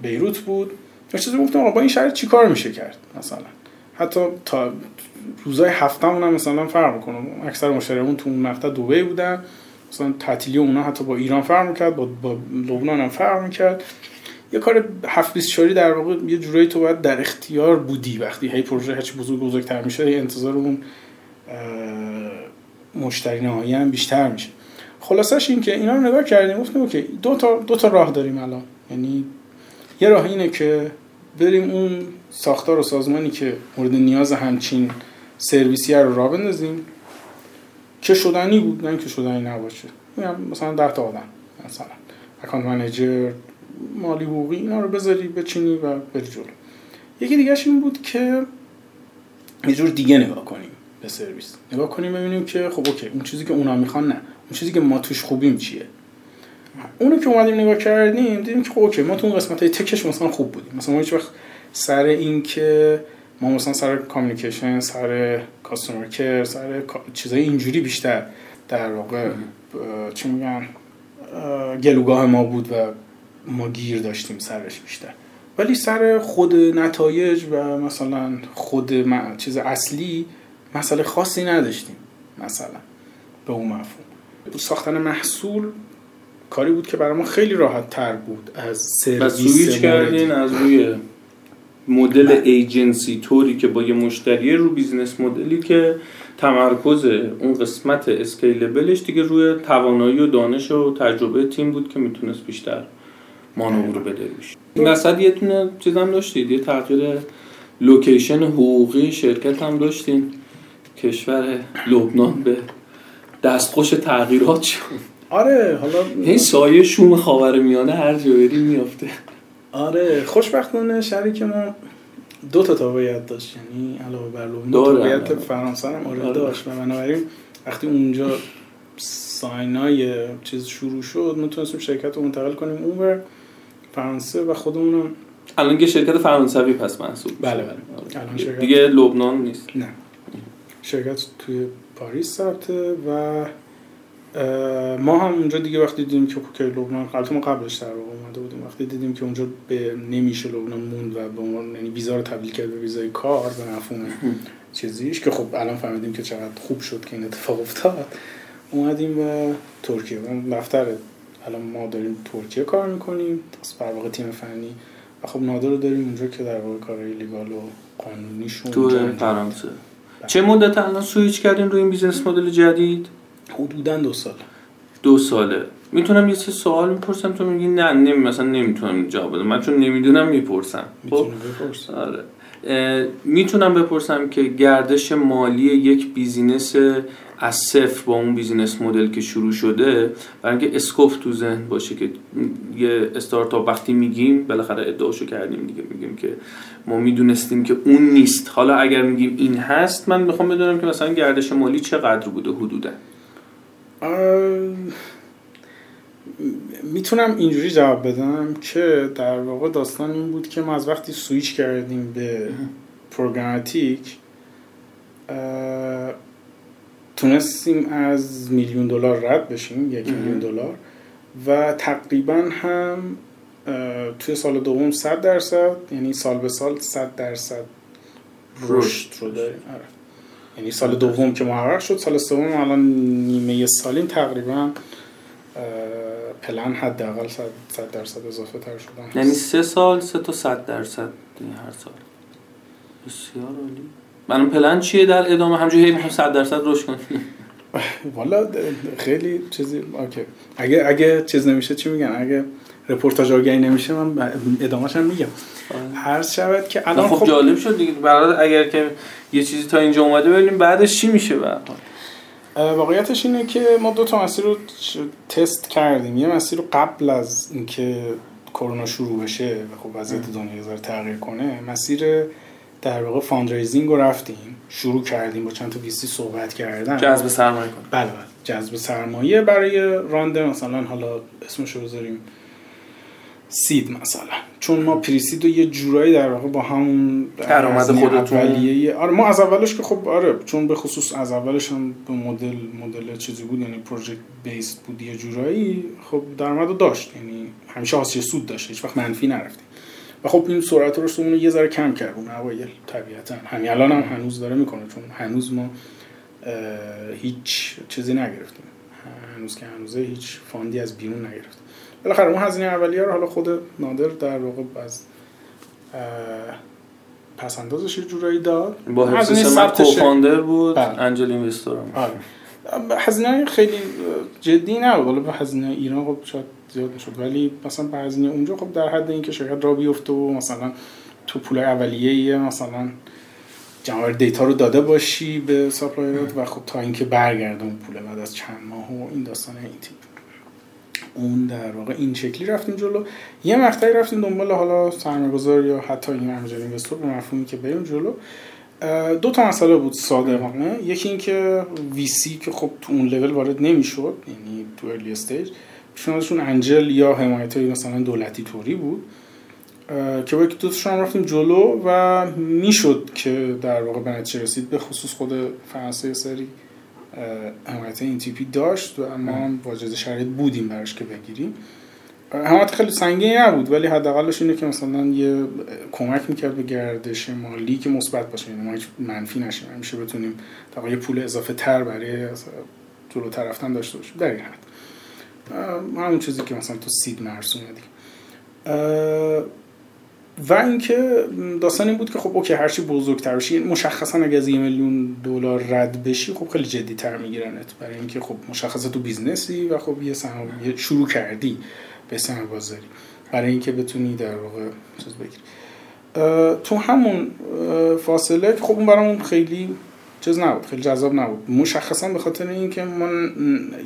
بیروت بود. یه چیزی گفتم آقا با این شرط چیکار میشه کرد مثلا؟ حتی تا روزای هفتهمون هم مثلا فرق کنم اکثر مشتریمون تو اون مقطع دبی بودن. مثلا تعطیلی اونا حتی با ایران فرق می‌کرد با, با لبنان هم فرق می‌کرد. یه کار هفت بیست در واقع یه جورایی تو باید در اختیار بودی وقتی هی پروژه هرچی بزرگ بزرگتر میشه انتظار اون مشتری نهایی هم بیشتر میشه. خلاصش این که اینا رو نگاه کردیم گفتیم اوکی دو تا دو تا راه داریم الان. یعنی یه راه اینه که بریم اون ساختار و سازمانی که مورد نیاز همچین سرویسی رو را بندازیم. که شدنی بود نه که شدنی نباشه. مثلا ده تا آدم مثلا اکانت منیجر مالی حقوقی اینا رو بذاری بچینی و بری جلو. یکی دیگه این بود که یه جور دیگه نگاه کنیم به سرویس. نگاه کنیم ببینیم که خب okay اون چیزی که اونا می‌خوان نه. اون چیزی که ما توش خوبیم چیه؟ اونو که اومدیم نگاه کردیم دیدیم که خب okay ما تو اون قسمت های tech ش مثلا خوب بودیم. مثلا ما هیچ وقت سر این که ما مثلا سر communication سر customer care سر چیزای اینجوری بیشتر در واقع چی میگن؟ گلوگاه ما بود و ما گیر داشتیم سرش بیشتر. ولی سر خود نتایج و مثلا خود چیز اصلی مسئله خاصی نداشتیم مثلا به اون مفهوم. ساختن محصول کاری بود که برای ما خیلی راحت تر بود از سرویس کردین از روی مدل بله. ایجنسی طوری که با یه مشتری رو business model ی که تمرکز اون قسمت scalable ش دیگه روی توانایی و دانش و تجربه تیم بود که می‌تونست بیشتر مانور بده روش. این یه تونه چیز هم داشتید یه تغییر لوکیشن حقوقی شرکت هم داشتین. کشور لبنان به دستخوش تغییرات شد. آره حالا این سایه شوم خاور میانه هر جایی میافته. آره خوشبختانه شریک ما دو تا تابعیت داشت. یعنی علاوه بر لبنان تابعیت فرانسه هم آره, آره. داشت. و بنابراین وقتی اونجا ساینای چیز شروع شد ما تونستیم شرکت رو منتقل کنیم اون فرانسه و خودمونم. الان که شرکت فرانسوی پس محسوب بله بله. الان شرکت... دیگه لبنان نیست. نه. شرکت توی پاریس ثبته و ما هم اونجا دیگه وقتی دیدیم که که لبنان البته ما قبلش در اومده بودیم. وقتی دیدیم که اونجا به نمیشه لبنان موند و به عنوان یعنی ویزا رو تبدیل کرد به ویزای کار به مفهوم چیزیش که خب الان فهمیدیم که چقدر خوب شد که این اتفاق افتاد اومدیم و ترکیه. و دفتر الان ما داریم ترکیه کار می‌کنیم در واقع تیم فنی. و خب نادر رو داریم اونجا که در واقع کارهای legal و قانونیشون تو فرانسه. چه مدت الان سویچ کردین روی این business model جدید؟ حدودا دو سال دو ساله. می‌تونم یه سه سوال می‌پرسم تو میگی نه نمی مثلا نمی‌تونم جواب بدم. من چون نمی‌دونم می‌پرسم. خب؟ آره. می‌تونم بپرسم که گردش مالی یک business از صفر با اون business model که شروع شده برای اینکه scope تو ذهن باشه که یه استارتاپ وقتی میگیم بالاخره ادعاشو کردیم دیگه. میگیم که ما می‌دونستیم که اون نیست. حالا اگر میگیم این هست من می‌خوام بدونم که مثلا گردش مالی چقدر بوده حدودا. می‌تونم اینجوری جواب بدم که در واقع داستان این بود که ما از وقتی سویچ کردیم به پروگراماتیک تونستیم از میلیون دلار رد بشیم یک میلیون دلار و تقریبا هم توی سال دوم 100 درصد یعنی سال به سال 100 درصد رشد رو داریم آره. یعنی سال دوم که محقق شد سال سوم الان نیمه سالیم تقریبا پلن حداقل 100 درصد اضافه تر شدن یعنی سه سال سه تا 100 درصد هر سال. بسیار عالی. من پلن چیه در ادامه؟ همجوری هی می‌خوام 100 درصد رشد کنیم. والا خیلی چیزی okay. اگه اگه چیز نمیشه چی میگن؟ اگه رپورتاج آگهی نمیشه من ادامهش هم میگم. هر شود که الان خب, خب جالب شد دیگه. برای اگر که یه چیزی تا اینجا اومده ببینیم بعدش چی میشه به واقعیتش اینه که ما دو تا مسیر رو تست کردیم. یه مسیر رو قبل از اینکه کرونا شروع بشه و خب وضعیت دنیا ذره تغییر کنه مسیر در واقع fundraising رو رفتیم. شروع کردیم با چند تا VC صحبت کردن. جذب سرمایه کنیم. بله بله. جذب سرمایه برای round. مثلا حالا اسمش رو بذاریم. seed مثلا چون ما پریسید رو یه جورایی در واقع با همون درآمد خودتون. اولیه آره ما از اولش که خب آره چون به خصوص از اولش هم به مدل مدل چیزی بود یعنی پروژکت بیس بود یه جورایی خب درآمد داشت. یعنی همیشه حاصل سود داشت هیچ وقت منفی نرفتیم. و خب این سرعت رشدمون رو یه ذره کم کرد اون اوایل طبیعتا. همین الان هم هنوز داره می‌کنه چون هنوز ما هیچ چیزی نگرفتیم. هنوز که هنوزه هیچ فاندی از بیرون نگرفتیم. بالاخره اون هزینه اولیه رو حالا خود نادر در واقع از پس اندازش یه جورایی داد. با حفظ سمت co-founder بود بله. angel investor هم آره. هزینه خیلی جدی نبود. حالا به هزینه ایران خب شاید زیاد نشد. ولی مثلا به هزینه اونجا خب در حد اینکه شرکت را بیفته و مثلا تو پول اولیه مثلا جمع data رو داده باشی به supplier ات و خب تا اینکه برگردون پول بعد از چند ماه و این داستان این تیپ اون در واقع این شکلی رفتیم جلو. یه مقطعی رفتیم دنبال حالا سرمایه‌گذار یا حتی این ارمجر اینوستور به مفهومی که بریم جلو. دو تا مسئله بود صادقانه یکی اینکه وی سی که خب تو اون لول وارد نمی‌شد یعنی تو ارلی استیج پیشنهادشون انجل یا حمایت مثلا دولتی طوری بود که با یکی دوتاشون هم رفتیم جلو و می‌شد که در واقع به نتیجه رسید به خصوص خود فرانسه سری. حمایت این تیپی داشت و اما واجد شرایط بودیم براش که بگیریم. حمایت خیلی سنگینی نبود ولی حداقلش اینه که مثلا یه کمک می‌کرد به گردش مالی که مثبت باشه یعنی ما هیچ منفی نشیم همیشه بتونیم تا یه پول اضافه تر برای جلو رفتن داشته باشیم. در این حد. همون چیزی که مثلا تو seed مرسومه دیگه. و اینکه داستان این بود که خب okay هرچی بزرگتر بشی مشخصا اگه از یه میلیون دلار رد بشی خب خیلی جدی تر میگیرنت. برای اینکه خب مشخصا تو business ی و خب یه سهم شروع کردی به سهم بازاری. برای اینکه بتونی در واقع چیز بگیری. تو همون فاصله خب اون برامون خیلی چیز نبود خیلی جذاب نبود. مشخصا به خاطر اینکه من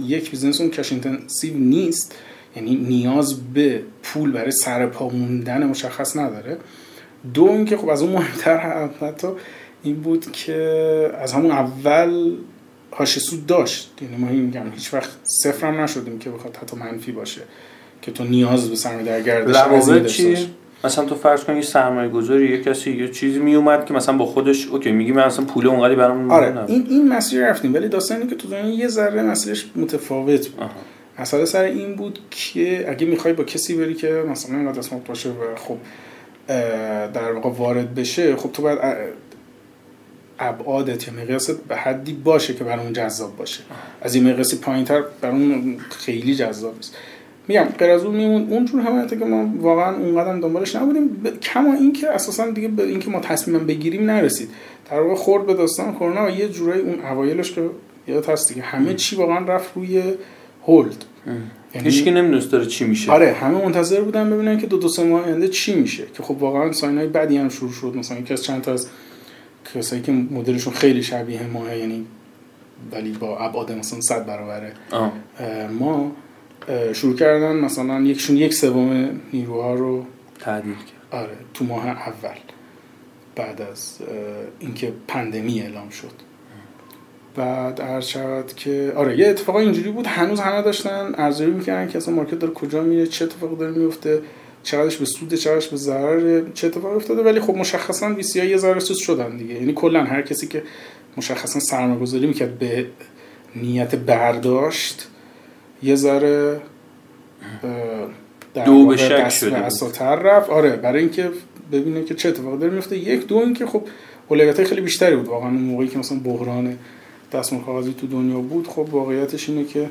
یک بیزنس اون cash نیست. یعنی نیاز به پول برای سر پا موندن مشخص نداره. دو اینکه خب از اون مهمتر حتی این بود که از همون اول هاش سود داشت. یعنی ما میگم هیچ وقت صفر هم نشدیم که بخواد حتی منفی باشه که تو نیاز به سرمایه در گردش مثلا تو فرض کن یه سرمایه گذاری یه کسی یه چیزی می اومد که مثلا با خودش اوکی میگی من اصلا پول اونقدی برام آره این این مسیر رفتیم. ولی داستانی که تو دنیا یه ذره مسیرش متفاوت بود. مسئله سر این بود که اگه می‌خوای با کسی بری که مثلا اینقدر اسمت باشه و خب در واقع وارد بشه خب تو باید ابعادت یا مقیاست به حدی باشه که برای اون جذاب باشه. از این مقیاسی پایین تر برای اون خیلی جذاب است میگم غیر از اون میمون اونجور حمایت که ما واقعا اونقدر دنبالش نبودیم ب... کما اینکه اساسا دیگه به اینکه ما تصمیم بگیریم نرسید. در واقع خورد به داستان کرونا و یه جورایی اون اوایلش که یاد هست دیگه همه چی واقعا رفت روی هولد. هیچ کی نمی‌دونست داره چی میشه. آره همه منتظر بودن ببینن که دو دو سه ماه آینده چی میشه. که خب واقعا ساین های بعدی هم شروع شد. مثلا یکی از چند تا از کسایی که مدلشون خیلی شبیه ماه یعنی ولی با ابعاد مثلا 100 برابره. ما شروع کردن مثلا یکشون یک سوم نیروها رو تعدیل کرد. آره تو ماه اول. بعد از اینکه پندمی اعلام شد. بعد عرض شود که آره یه اتفاق اینجوری بود هنوز همه داشتن ارزیابی می‌کردن که اصلا مارکت داره کجا میره چه اتفاقی داره میفته چقدرش به سود چقدرش به ضرر چه اتفاقی افتاده. ولی خب مشخصا وی یه ذره سود شدن دیگه. یعنی کلا هر کسی که مشخصا سرمایه‌گذاری می‌کرد به نیت برداشت یه ذره دو به شک شده رفت. آره برای اینکه ببینه که چه اتفاقی داره میفته یک دو اینکه خب اولویت خیلی بیشتری بود واقعا اون موقعی که مثلا بحران دستمال کاغذی تو دنیا بود خب واقعیتش اینه که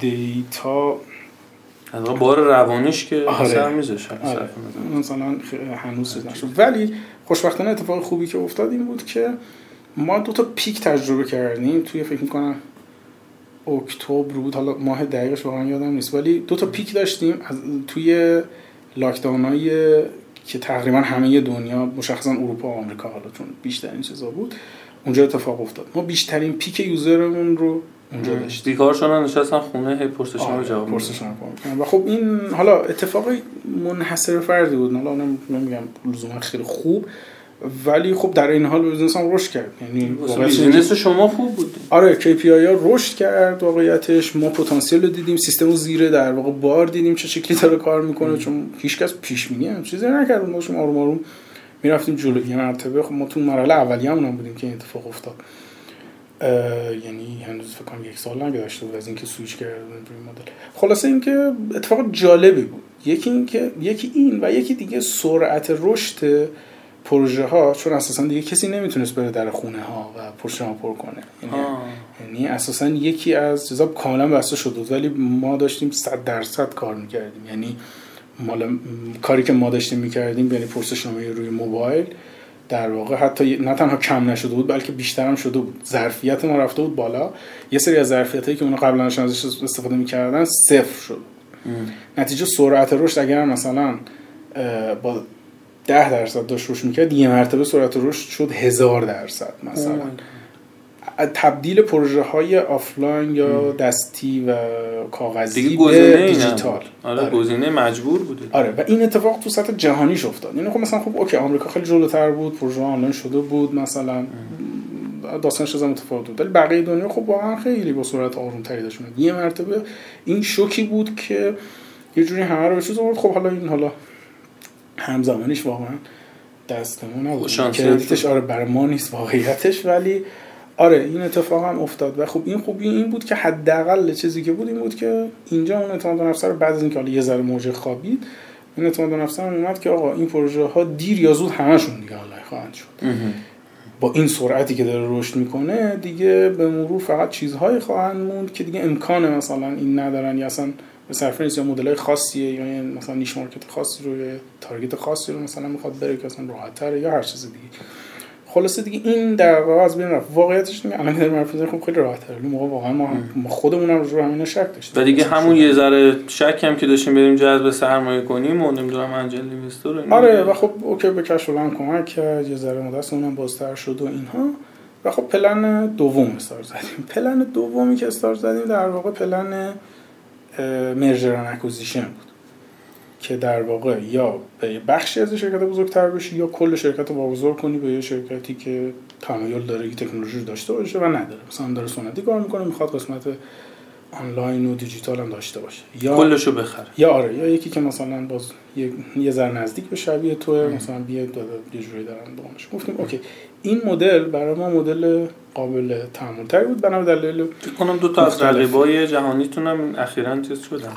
دیتا از بار روانش که آره. سر میذاشه آره. مثلا هنوز نشد ولی خوشبختانه اتفاق خوبی که افتاد این بود که ما دو تا پیک تجربه کردیم. توی فکر می‌کنم اکتبر بود. حالا ماه دقیقش واقعا یادم نیست. ولی دو تا پیک داشتیم از توی لاکداون های که تقریبا همه دنیا مشخصا اروپا و آمریکا حالا چون بیشتر این چیزا بود. اونجا اتفاق افتاد. ما بیشترین پیک یوزرمون رو اونجا داشتیم. بیکار شدن نشستن خونه هی پرسشون رو آره، جواب پرسشون رو جواب می‌کنن. و خب این حالا اتفاقی منحصر فردی بود. حالا نم- نمیگم لزوما خیلی خوب ولی خب در این حال بیزنس هم رشد کرد. یعنی بیزینس شما خوب بود. آره KPI ها رشد کرد واقعیتش. ما پتانسیل رو دیدیم سیستم رو زیر در واقع بار دیدیم چه شکلی داره کار می‌کنه. چون هیچکس پیش بینی هم چیزی نکرد. ما داشتیم آروم آروم می‌رفتیم جلو. یه مرتبه خب ما تو مرحله اولیه هم بودیم که این اتفاق افتاد. یعنی هنوز فکر کنم یک سال نگذشته بود از اینکه سویچ کرده بودیم روی مدل. خلاصه اینکه اتفاق جالبی بود. یکی اینکه یکی این و یکی دیگه سرعت رشد پروژه ها چون اساسا دیگه کسی نمی‌تونست بره در خونه ها و پروژه ها پر کنه. یعنی. یعنی اساسا یکی از چیزا کاملا بسته شده بود ولی ما داشتیم 100 درصد کار می‌کردیم. یعنی مال کاری که ما داشتیم می‌کردیم یعنی پرسشنامه روی موبایل در واقع حتی نه تنها کم نشده بود بلکه بیشتر هم شده بود. ظرفیت ما رفته بود بالا. یه سری از ظرفیت هایی که اونا قبلا ازش استفاده می‌کردن صفر شد. نتیجه سرعت رشد اگر مثلا با ده درصد داشت رشد می‌کرد یه مرتبه سرعت رشد شد هزار درصد مثلا. تبدیل پروژه های آفلاین یا دستی و کاغذی به دیجیتال. آره آره. گزینه مجبور بوده. آره و این اتفاق تو سطح جهانیش افتاد. یعنی خب مثلا خب اوکی آمریکا خیلی جلوتر بود پروژه آنلاین شده بود مثلا. داستانش از متفاوت بود ولی بقیه دنیا خب واقعا خیلی با سرعت آرومتری داشت می‌رفت. یه مرتبه این شوکی بود که یه جوری همه رو به چیز آورد. خب حالا این حالا همزمانیش واقعا دستمون نبود. کردیتش. آره برای ما نیست واقعیتش ولی آره این اتفاق هم افتاد. و خب این خوبی این بود که حداقل چیزی که بود این بود که اینجا اون اعتماد به نفس رو بعد از اینکه حالا یه ذره موج خوابید این اعتماد به نفس هم اومد که آقا این پروژه ها دیر یا زود همشون دیگه آنلاین خواهند شد. با این سرعتی که داره رشد می‌کنه دیگه به مرور فقط چیزهایی خواهند موند که دیگه امکان مثلا این ندارن یا اصلا به صرف نیست یا مدل خاصیه یا مثلا niche market خاصی رو یا target خاصی رو مثلا می‌خواد بره که اصلا راحت یا هر چیز دیگه. خلاصه دیگه این در واقع از بین رفت. واقعیتش دیگه الان حرف می‌زنیم، خب خیلی راحت تره. موقع واقعا ما, خودمون هم رو همین شک داشتیم. و دیگه همون. یه ذره شک هم که داشتیم بریم جذب سرمایه کنیم و نمی‌دونم angel اینا. آره و خب okay به کشف هم کمک کرد. یه ذره دست اونم بازتر شد و اینها. و خب پلن دوم استارت زدیم. پلن دومی که استارت زدیم در واقع پلن merger acquisition بود. که در واقع یا به بخشی از شرکت بزرگتر بشی یا کل شرکت رو واگذار کنی به یه شرکتی که تمایل داره که تکنولوژی رو داشته باشه و نداره. مثلا داره سنتی کار می‌کنه می‌خواد قسمت آنلاین و دیجیتال هم داشته باشه. یا کلشو بخره. یا آره یا یکی که مثلا باز یه, یه ذره نزدیک به شبیه توه مثلا داده یه جوری دارن بقولش گفتیم. okay. این مدل برای ما مدل قابل تحمل تری بود. بنا به دلیل فکر کنم دو تا از. رقیبای جهانیتون هم اخیرا چیز شدن.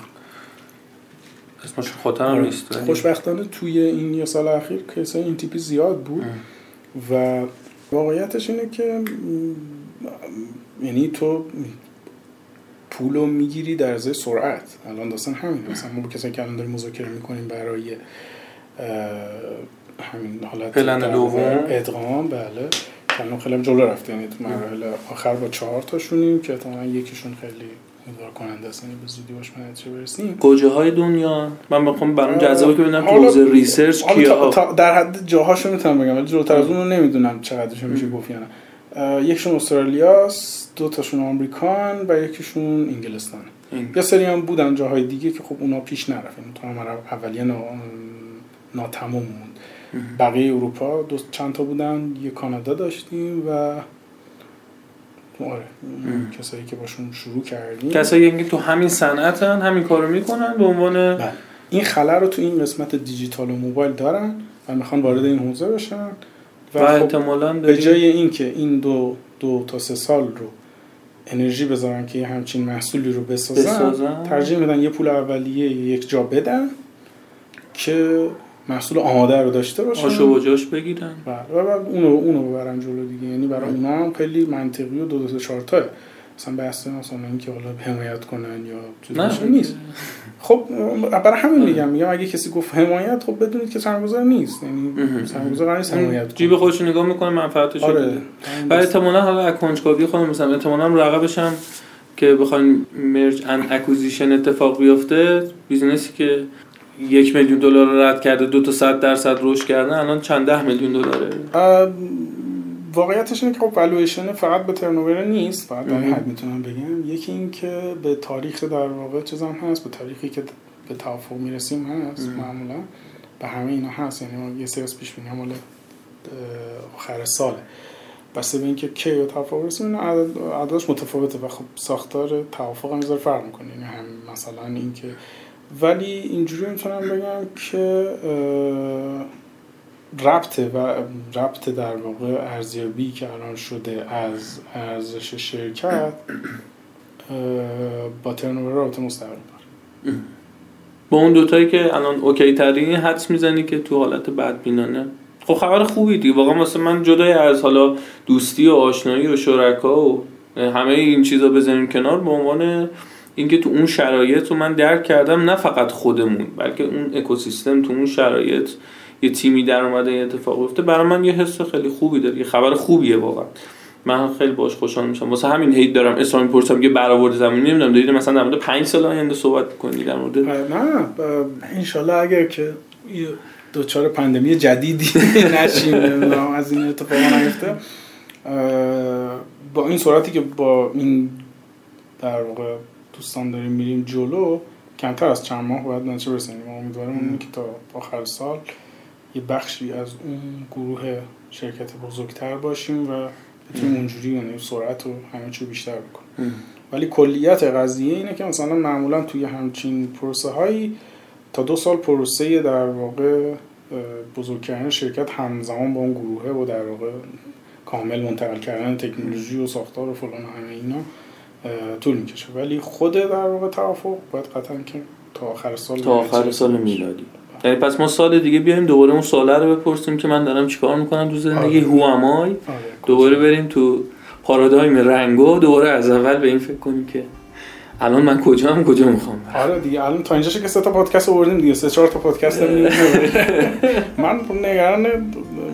اسمش خاطرم آره. نیست خوشبختانه توی این یه سال اخیر کیس این تیپی زیاد بود و واقعیتش اینه که یعنی تو پول رو می‌گیری در ازای سرعت. الان داستان همین مثلا ما با کسایی که الان داریم مذاکره می‌کنیم برای همین حالت پلن دوم. ادغام بله. که الان خیلی هم جلو رفته. یعنی تو مراحل آخر با چهار تاشونیم که احتمالاً یکیشون خیلی امیدوار کننده است. یعنی به زودی باش به نتیجه برسیم؟ گوجه های دنیا؟ من بخوام برام جذابه که ببینم تو حوزه ریسرچ تا- در حد جاهاشو می‌تونم بگم ولی جلوتر از اون نمی‌دونم چقدرش میشه گفت یا نه. اه، یکیشون استرالیاست دو تاشون آمریکان و یکیشون انگلستانه این. یه سری هم بودن جاهای دیگه که خب اونا پیش نرفت. یعنی تو هم اولیه نا... ناتمام موند. بقیه اروپا دو چند تا بودن یه کانادا داشتیم و آره. کسایی که باشون شروع کردیم. کسایی که تو همین صنعتن همین کارو می‌کنن به عنوان بله. این خلا رو تو این قسمت دیجیتال و موبایل دارن و می‌خوان وارد این حوزه بشن. و و خب احتمالاً به جای اینکه این دو دو تا سه سال رو انرژی بذارن که یه همچین محصولی رو بسازن, بسازن. ترجیح میدن یه پول اولیه یک جا بدن که محصول آماده رو داشته باشن. آشو و جاش بگیرن. بله، و اونو اونو ببرن جلو دیگه. یعنی برای اونا هم خیلی منطقی و دو دو سه چهار تاه مثلا بحث مثلا اینکه حالا حمایت کنن یا چیزی نیست. خب برای همین میگم. میگم اگه کسی گفت حمایت خب بدونید که سرمایه‌گذار نیست. یعنی سرمایه‌گذار قرار نیست حمایت کنه. جیب خودش نگاه می‌کنه منفعتش آره. و احتمالا حالا از کنجکاوی خودم مثلا احتمالا رقبش هم که بخوایم merge and acquisition اتفاق بیفته بیزنسی که یک میلیون دلار رو رد کرده دو تا صد درصد رشد کرده الان چند ده میلیون دلاره؟ واقعیتش اینه که خب والویشن فقط به turnover نیست فقط در حد می‌تونم بگم. یکی این که به تاریخ در واقع چیزام هست به تاریخی که به توافق می‌رسیم هست معمولا. به همه اینا هست یعنی یه سری از پیش بینی مال آخر ساله. بسته به اینکه کی به توافق رسیم عددش متفاوته و خب ساختار توافق هم فرق می‌کنه. یعنی هم مثلا اینکه ولی اینجوری می‌تونم بگم که ربط و ربط در واقع ارزیابی که الان شده از ارزش شرکت با ترنوور رابطه مستقیم داره. با اون دوتایی که الان اوکی ترینی حدس می‌زنی که تو حالت بدبینانه؟ خب خبر خوبی دیگه. واقعا واسه من جدای از حالا دوستی و آشنایی و شرکا و همه این چیزا بزنیم کنار به عنوان اینکه تو اون شرایط رو من درک کردم نه فقط خودمون بلکه اون اکوسیستم تو اون شرایط یه تیمی در اومده یه اتفاق افتاده. برای من یه حس خیلی خوبی داره. یه خبر خوبیه واقعا. من خیلی باش خوشحال میشم. واسه همین هیت دارم. اسلام پرسم یه برآورد زمانی نمی‌دونم. دارید مثلا در مورد 5 سال آینده صحبت کنید در مورد نه ان اگر که دوچار پندمی جدیدی نشیم از این اتفاق نیفته. با این سرعتی که با این در واقع دوستان داریم میریم جلو. کمتر از چند ماه باید نتیجه برسیم امیدوارم که تا آخر سال یه بخشی از اون گروه شرکت بزرگتر باشیم و بتونیم اونجوری یعنی سرعت رو همه چی بیشتر بکنیم. ولی کلیت قضیه اینه که مثلا معمولا توی همچین پروسه هایی تا دو سال پروسه در واقع بزرگ کردن شرکت همزمان با اون گروهه و در واقع کامل منتقل کردن تکنولوژی و ساختار و فلان همه اینا طول می‌کشه. ولی خود در واقع توافق باید قطعا که تا آخر سال تا آخر سال میلادی. یعنی پس ما سال دیگه بیایم دوباره اون ساله رو بپرسیم که من دارم چیکار می‌کنم تو زندگی؟ آره. هو امای آره. دوباره بریم تو پارادایم رنگو دوباره از اول به این فکر کنیم که الان من کجا هم کجا می‌خوام؟ آره دیگه الان تا اینجاش که سه تا پادکست آوردیم دیگه سه چهار تا پادکست من نگران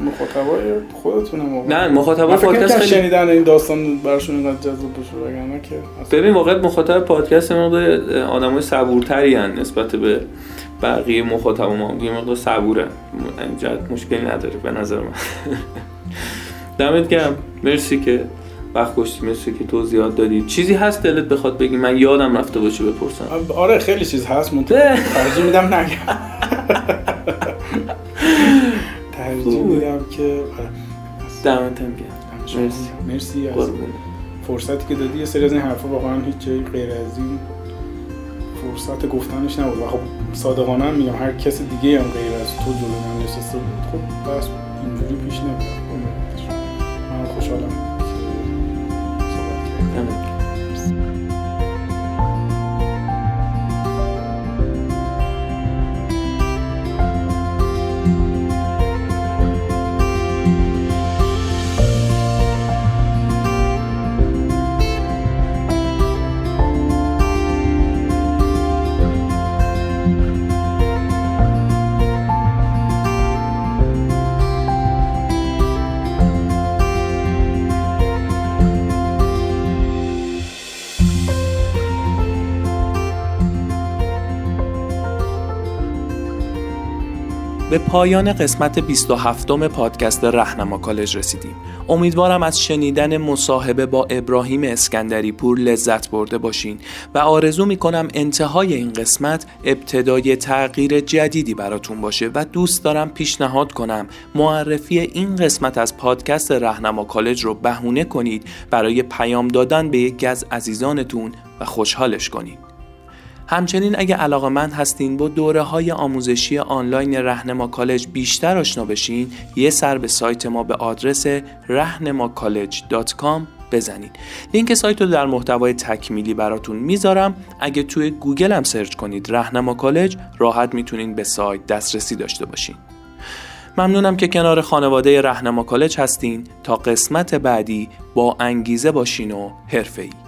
مخاطبای خودتونم نه مخاطبای پادکست خیلی شنیدن این داستان براشون اینقدر جذاب بشه وگرنه که ببین واقعا مخاطب پادکست ما آدمای صبورتری نسبت به بقیه مخاطب ما. یه مقدار صبوره. اینجا مشکلی نداره به نظر من. دمت گرم. مرسی که وقت گشتی مرسی که توضیحات دادی. چیزی هست دلت بخواد بگی؟ من یادم رفته باشه بپرسم. آره خیلی چیز هست. ترجیح میدم نگم. ترجیح میدم که آره. دمت گرم. مرسی. مرسی از فرصتی که دادی. یه سری از این حرفا واقعا هیچ جایی غیر از این فرصت گفتنش نبود. و خب صادقانه هم میگم هر کس دیگه هم غیر از تو جلو من نشسته بود. خب بس اینجوری پیش نمیاد. من خوشحالم. به پایان قسمت 27 پادکست رهنما کالج رسیدیم. امیدوارم از شنیدن مصاحبه با ابراهیم اسکندری پور لذت برده باشین و آرزو می‌کنم انتهای این قسمت ابتدای تغییر جدیدی براتون باشه و دوست دارم پیشنهاد کنم معرفی این قسمت از پادکست رهنما کالج رو بهونه کنید برای پیام دادن به یکی از عزیزانتون و خوشحالش کنید. همچنین اگه علاقه من هستین با دوره های آموزشی آنلاین رهنما کالج بیشتر آشنا بشین یه سر به سایت ما به آدرس rahnemacollege.com بزنید لینک سایت رو در محتوای تکمیلی براتون می‌ذارم. اگه توی گوگل هم سرچ کنید رهنما کالج راحت می‌تونین به سایت دسترسی داشته باشین. ممنونم که کنار خانواده رهنما کالج هستین. تا قسمت بعدی با انگیزه باشین و حرفه‌ای.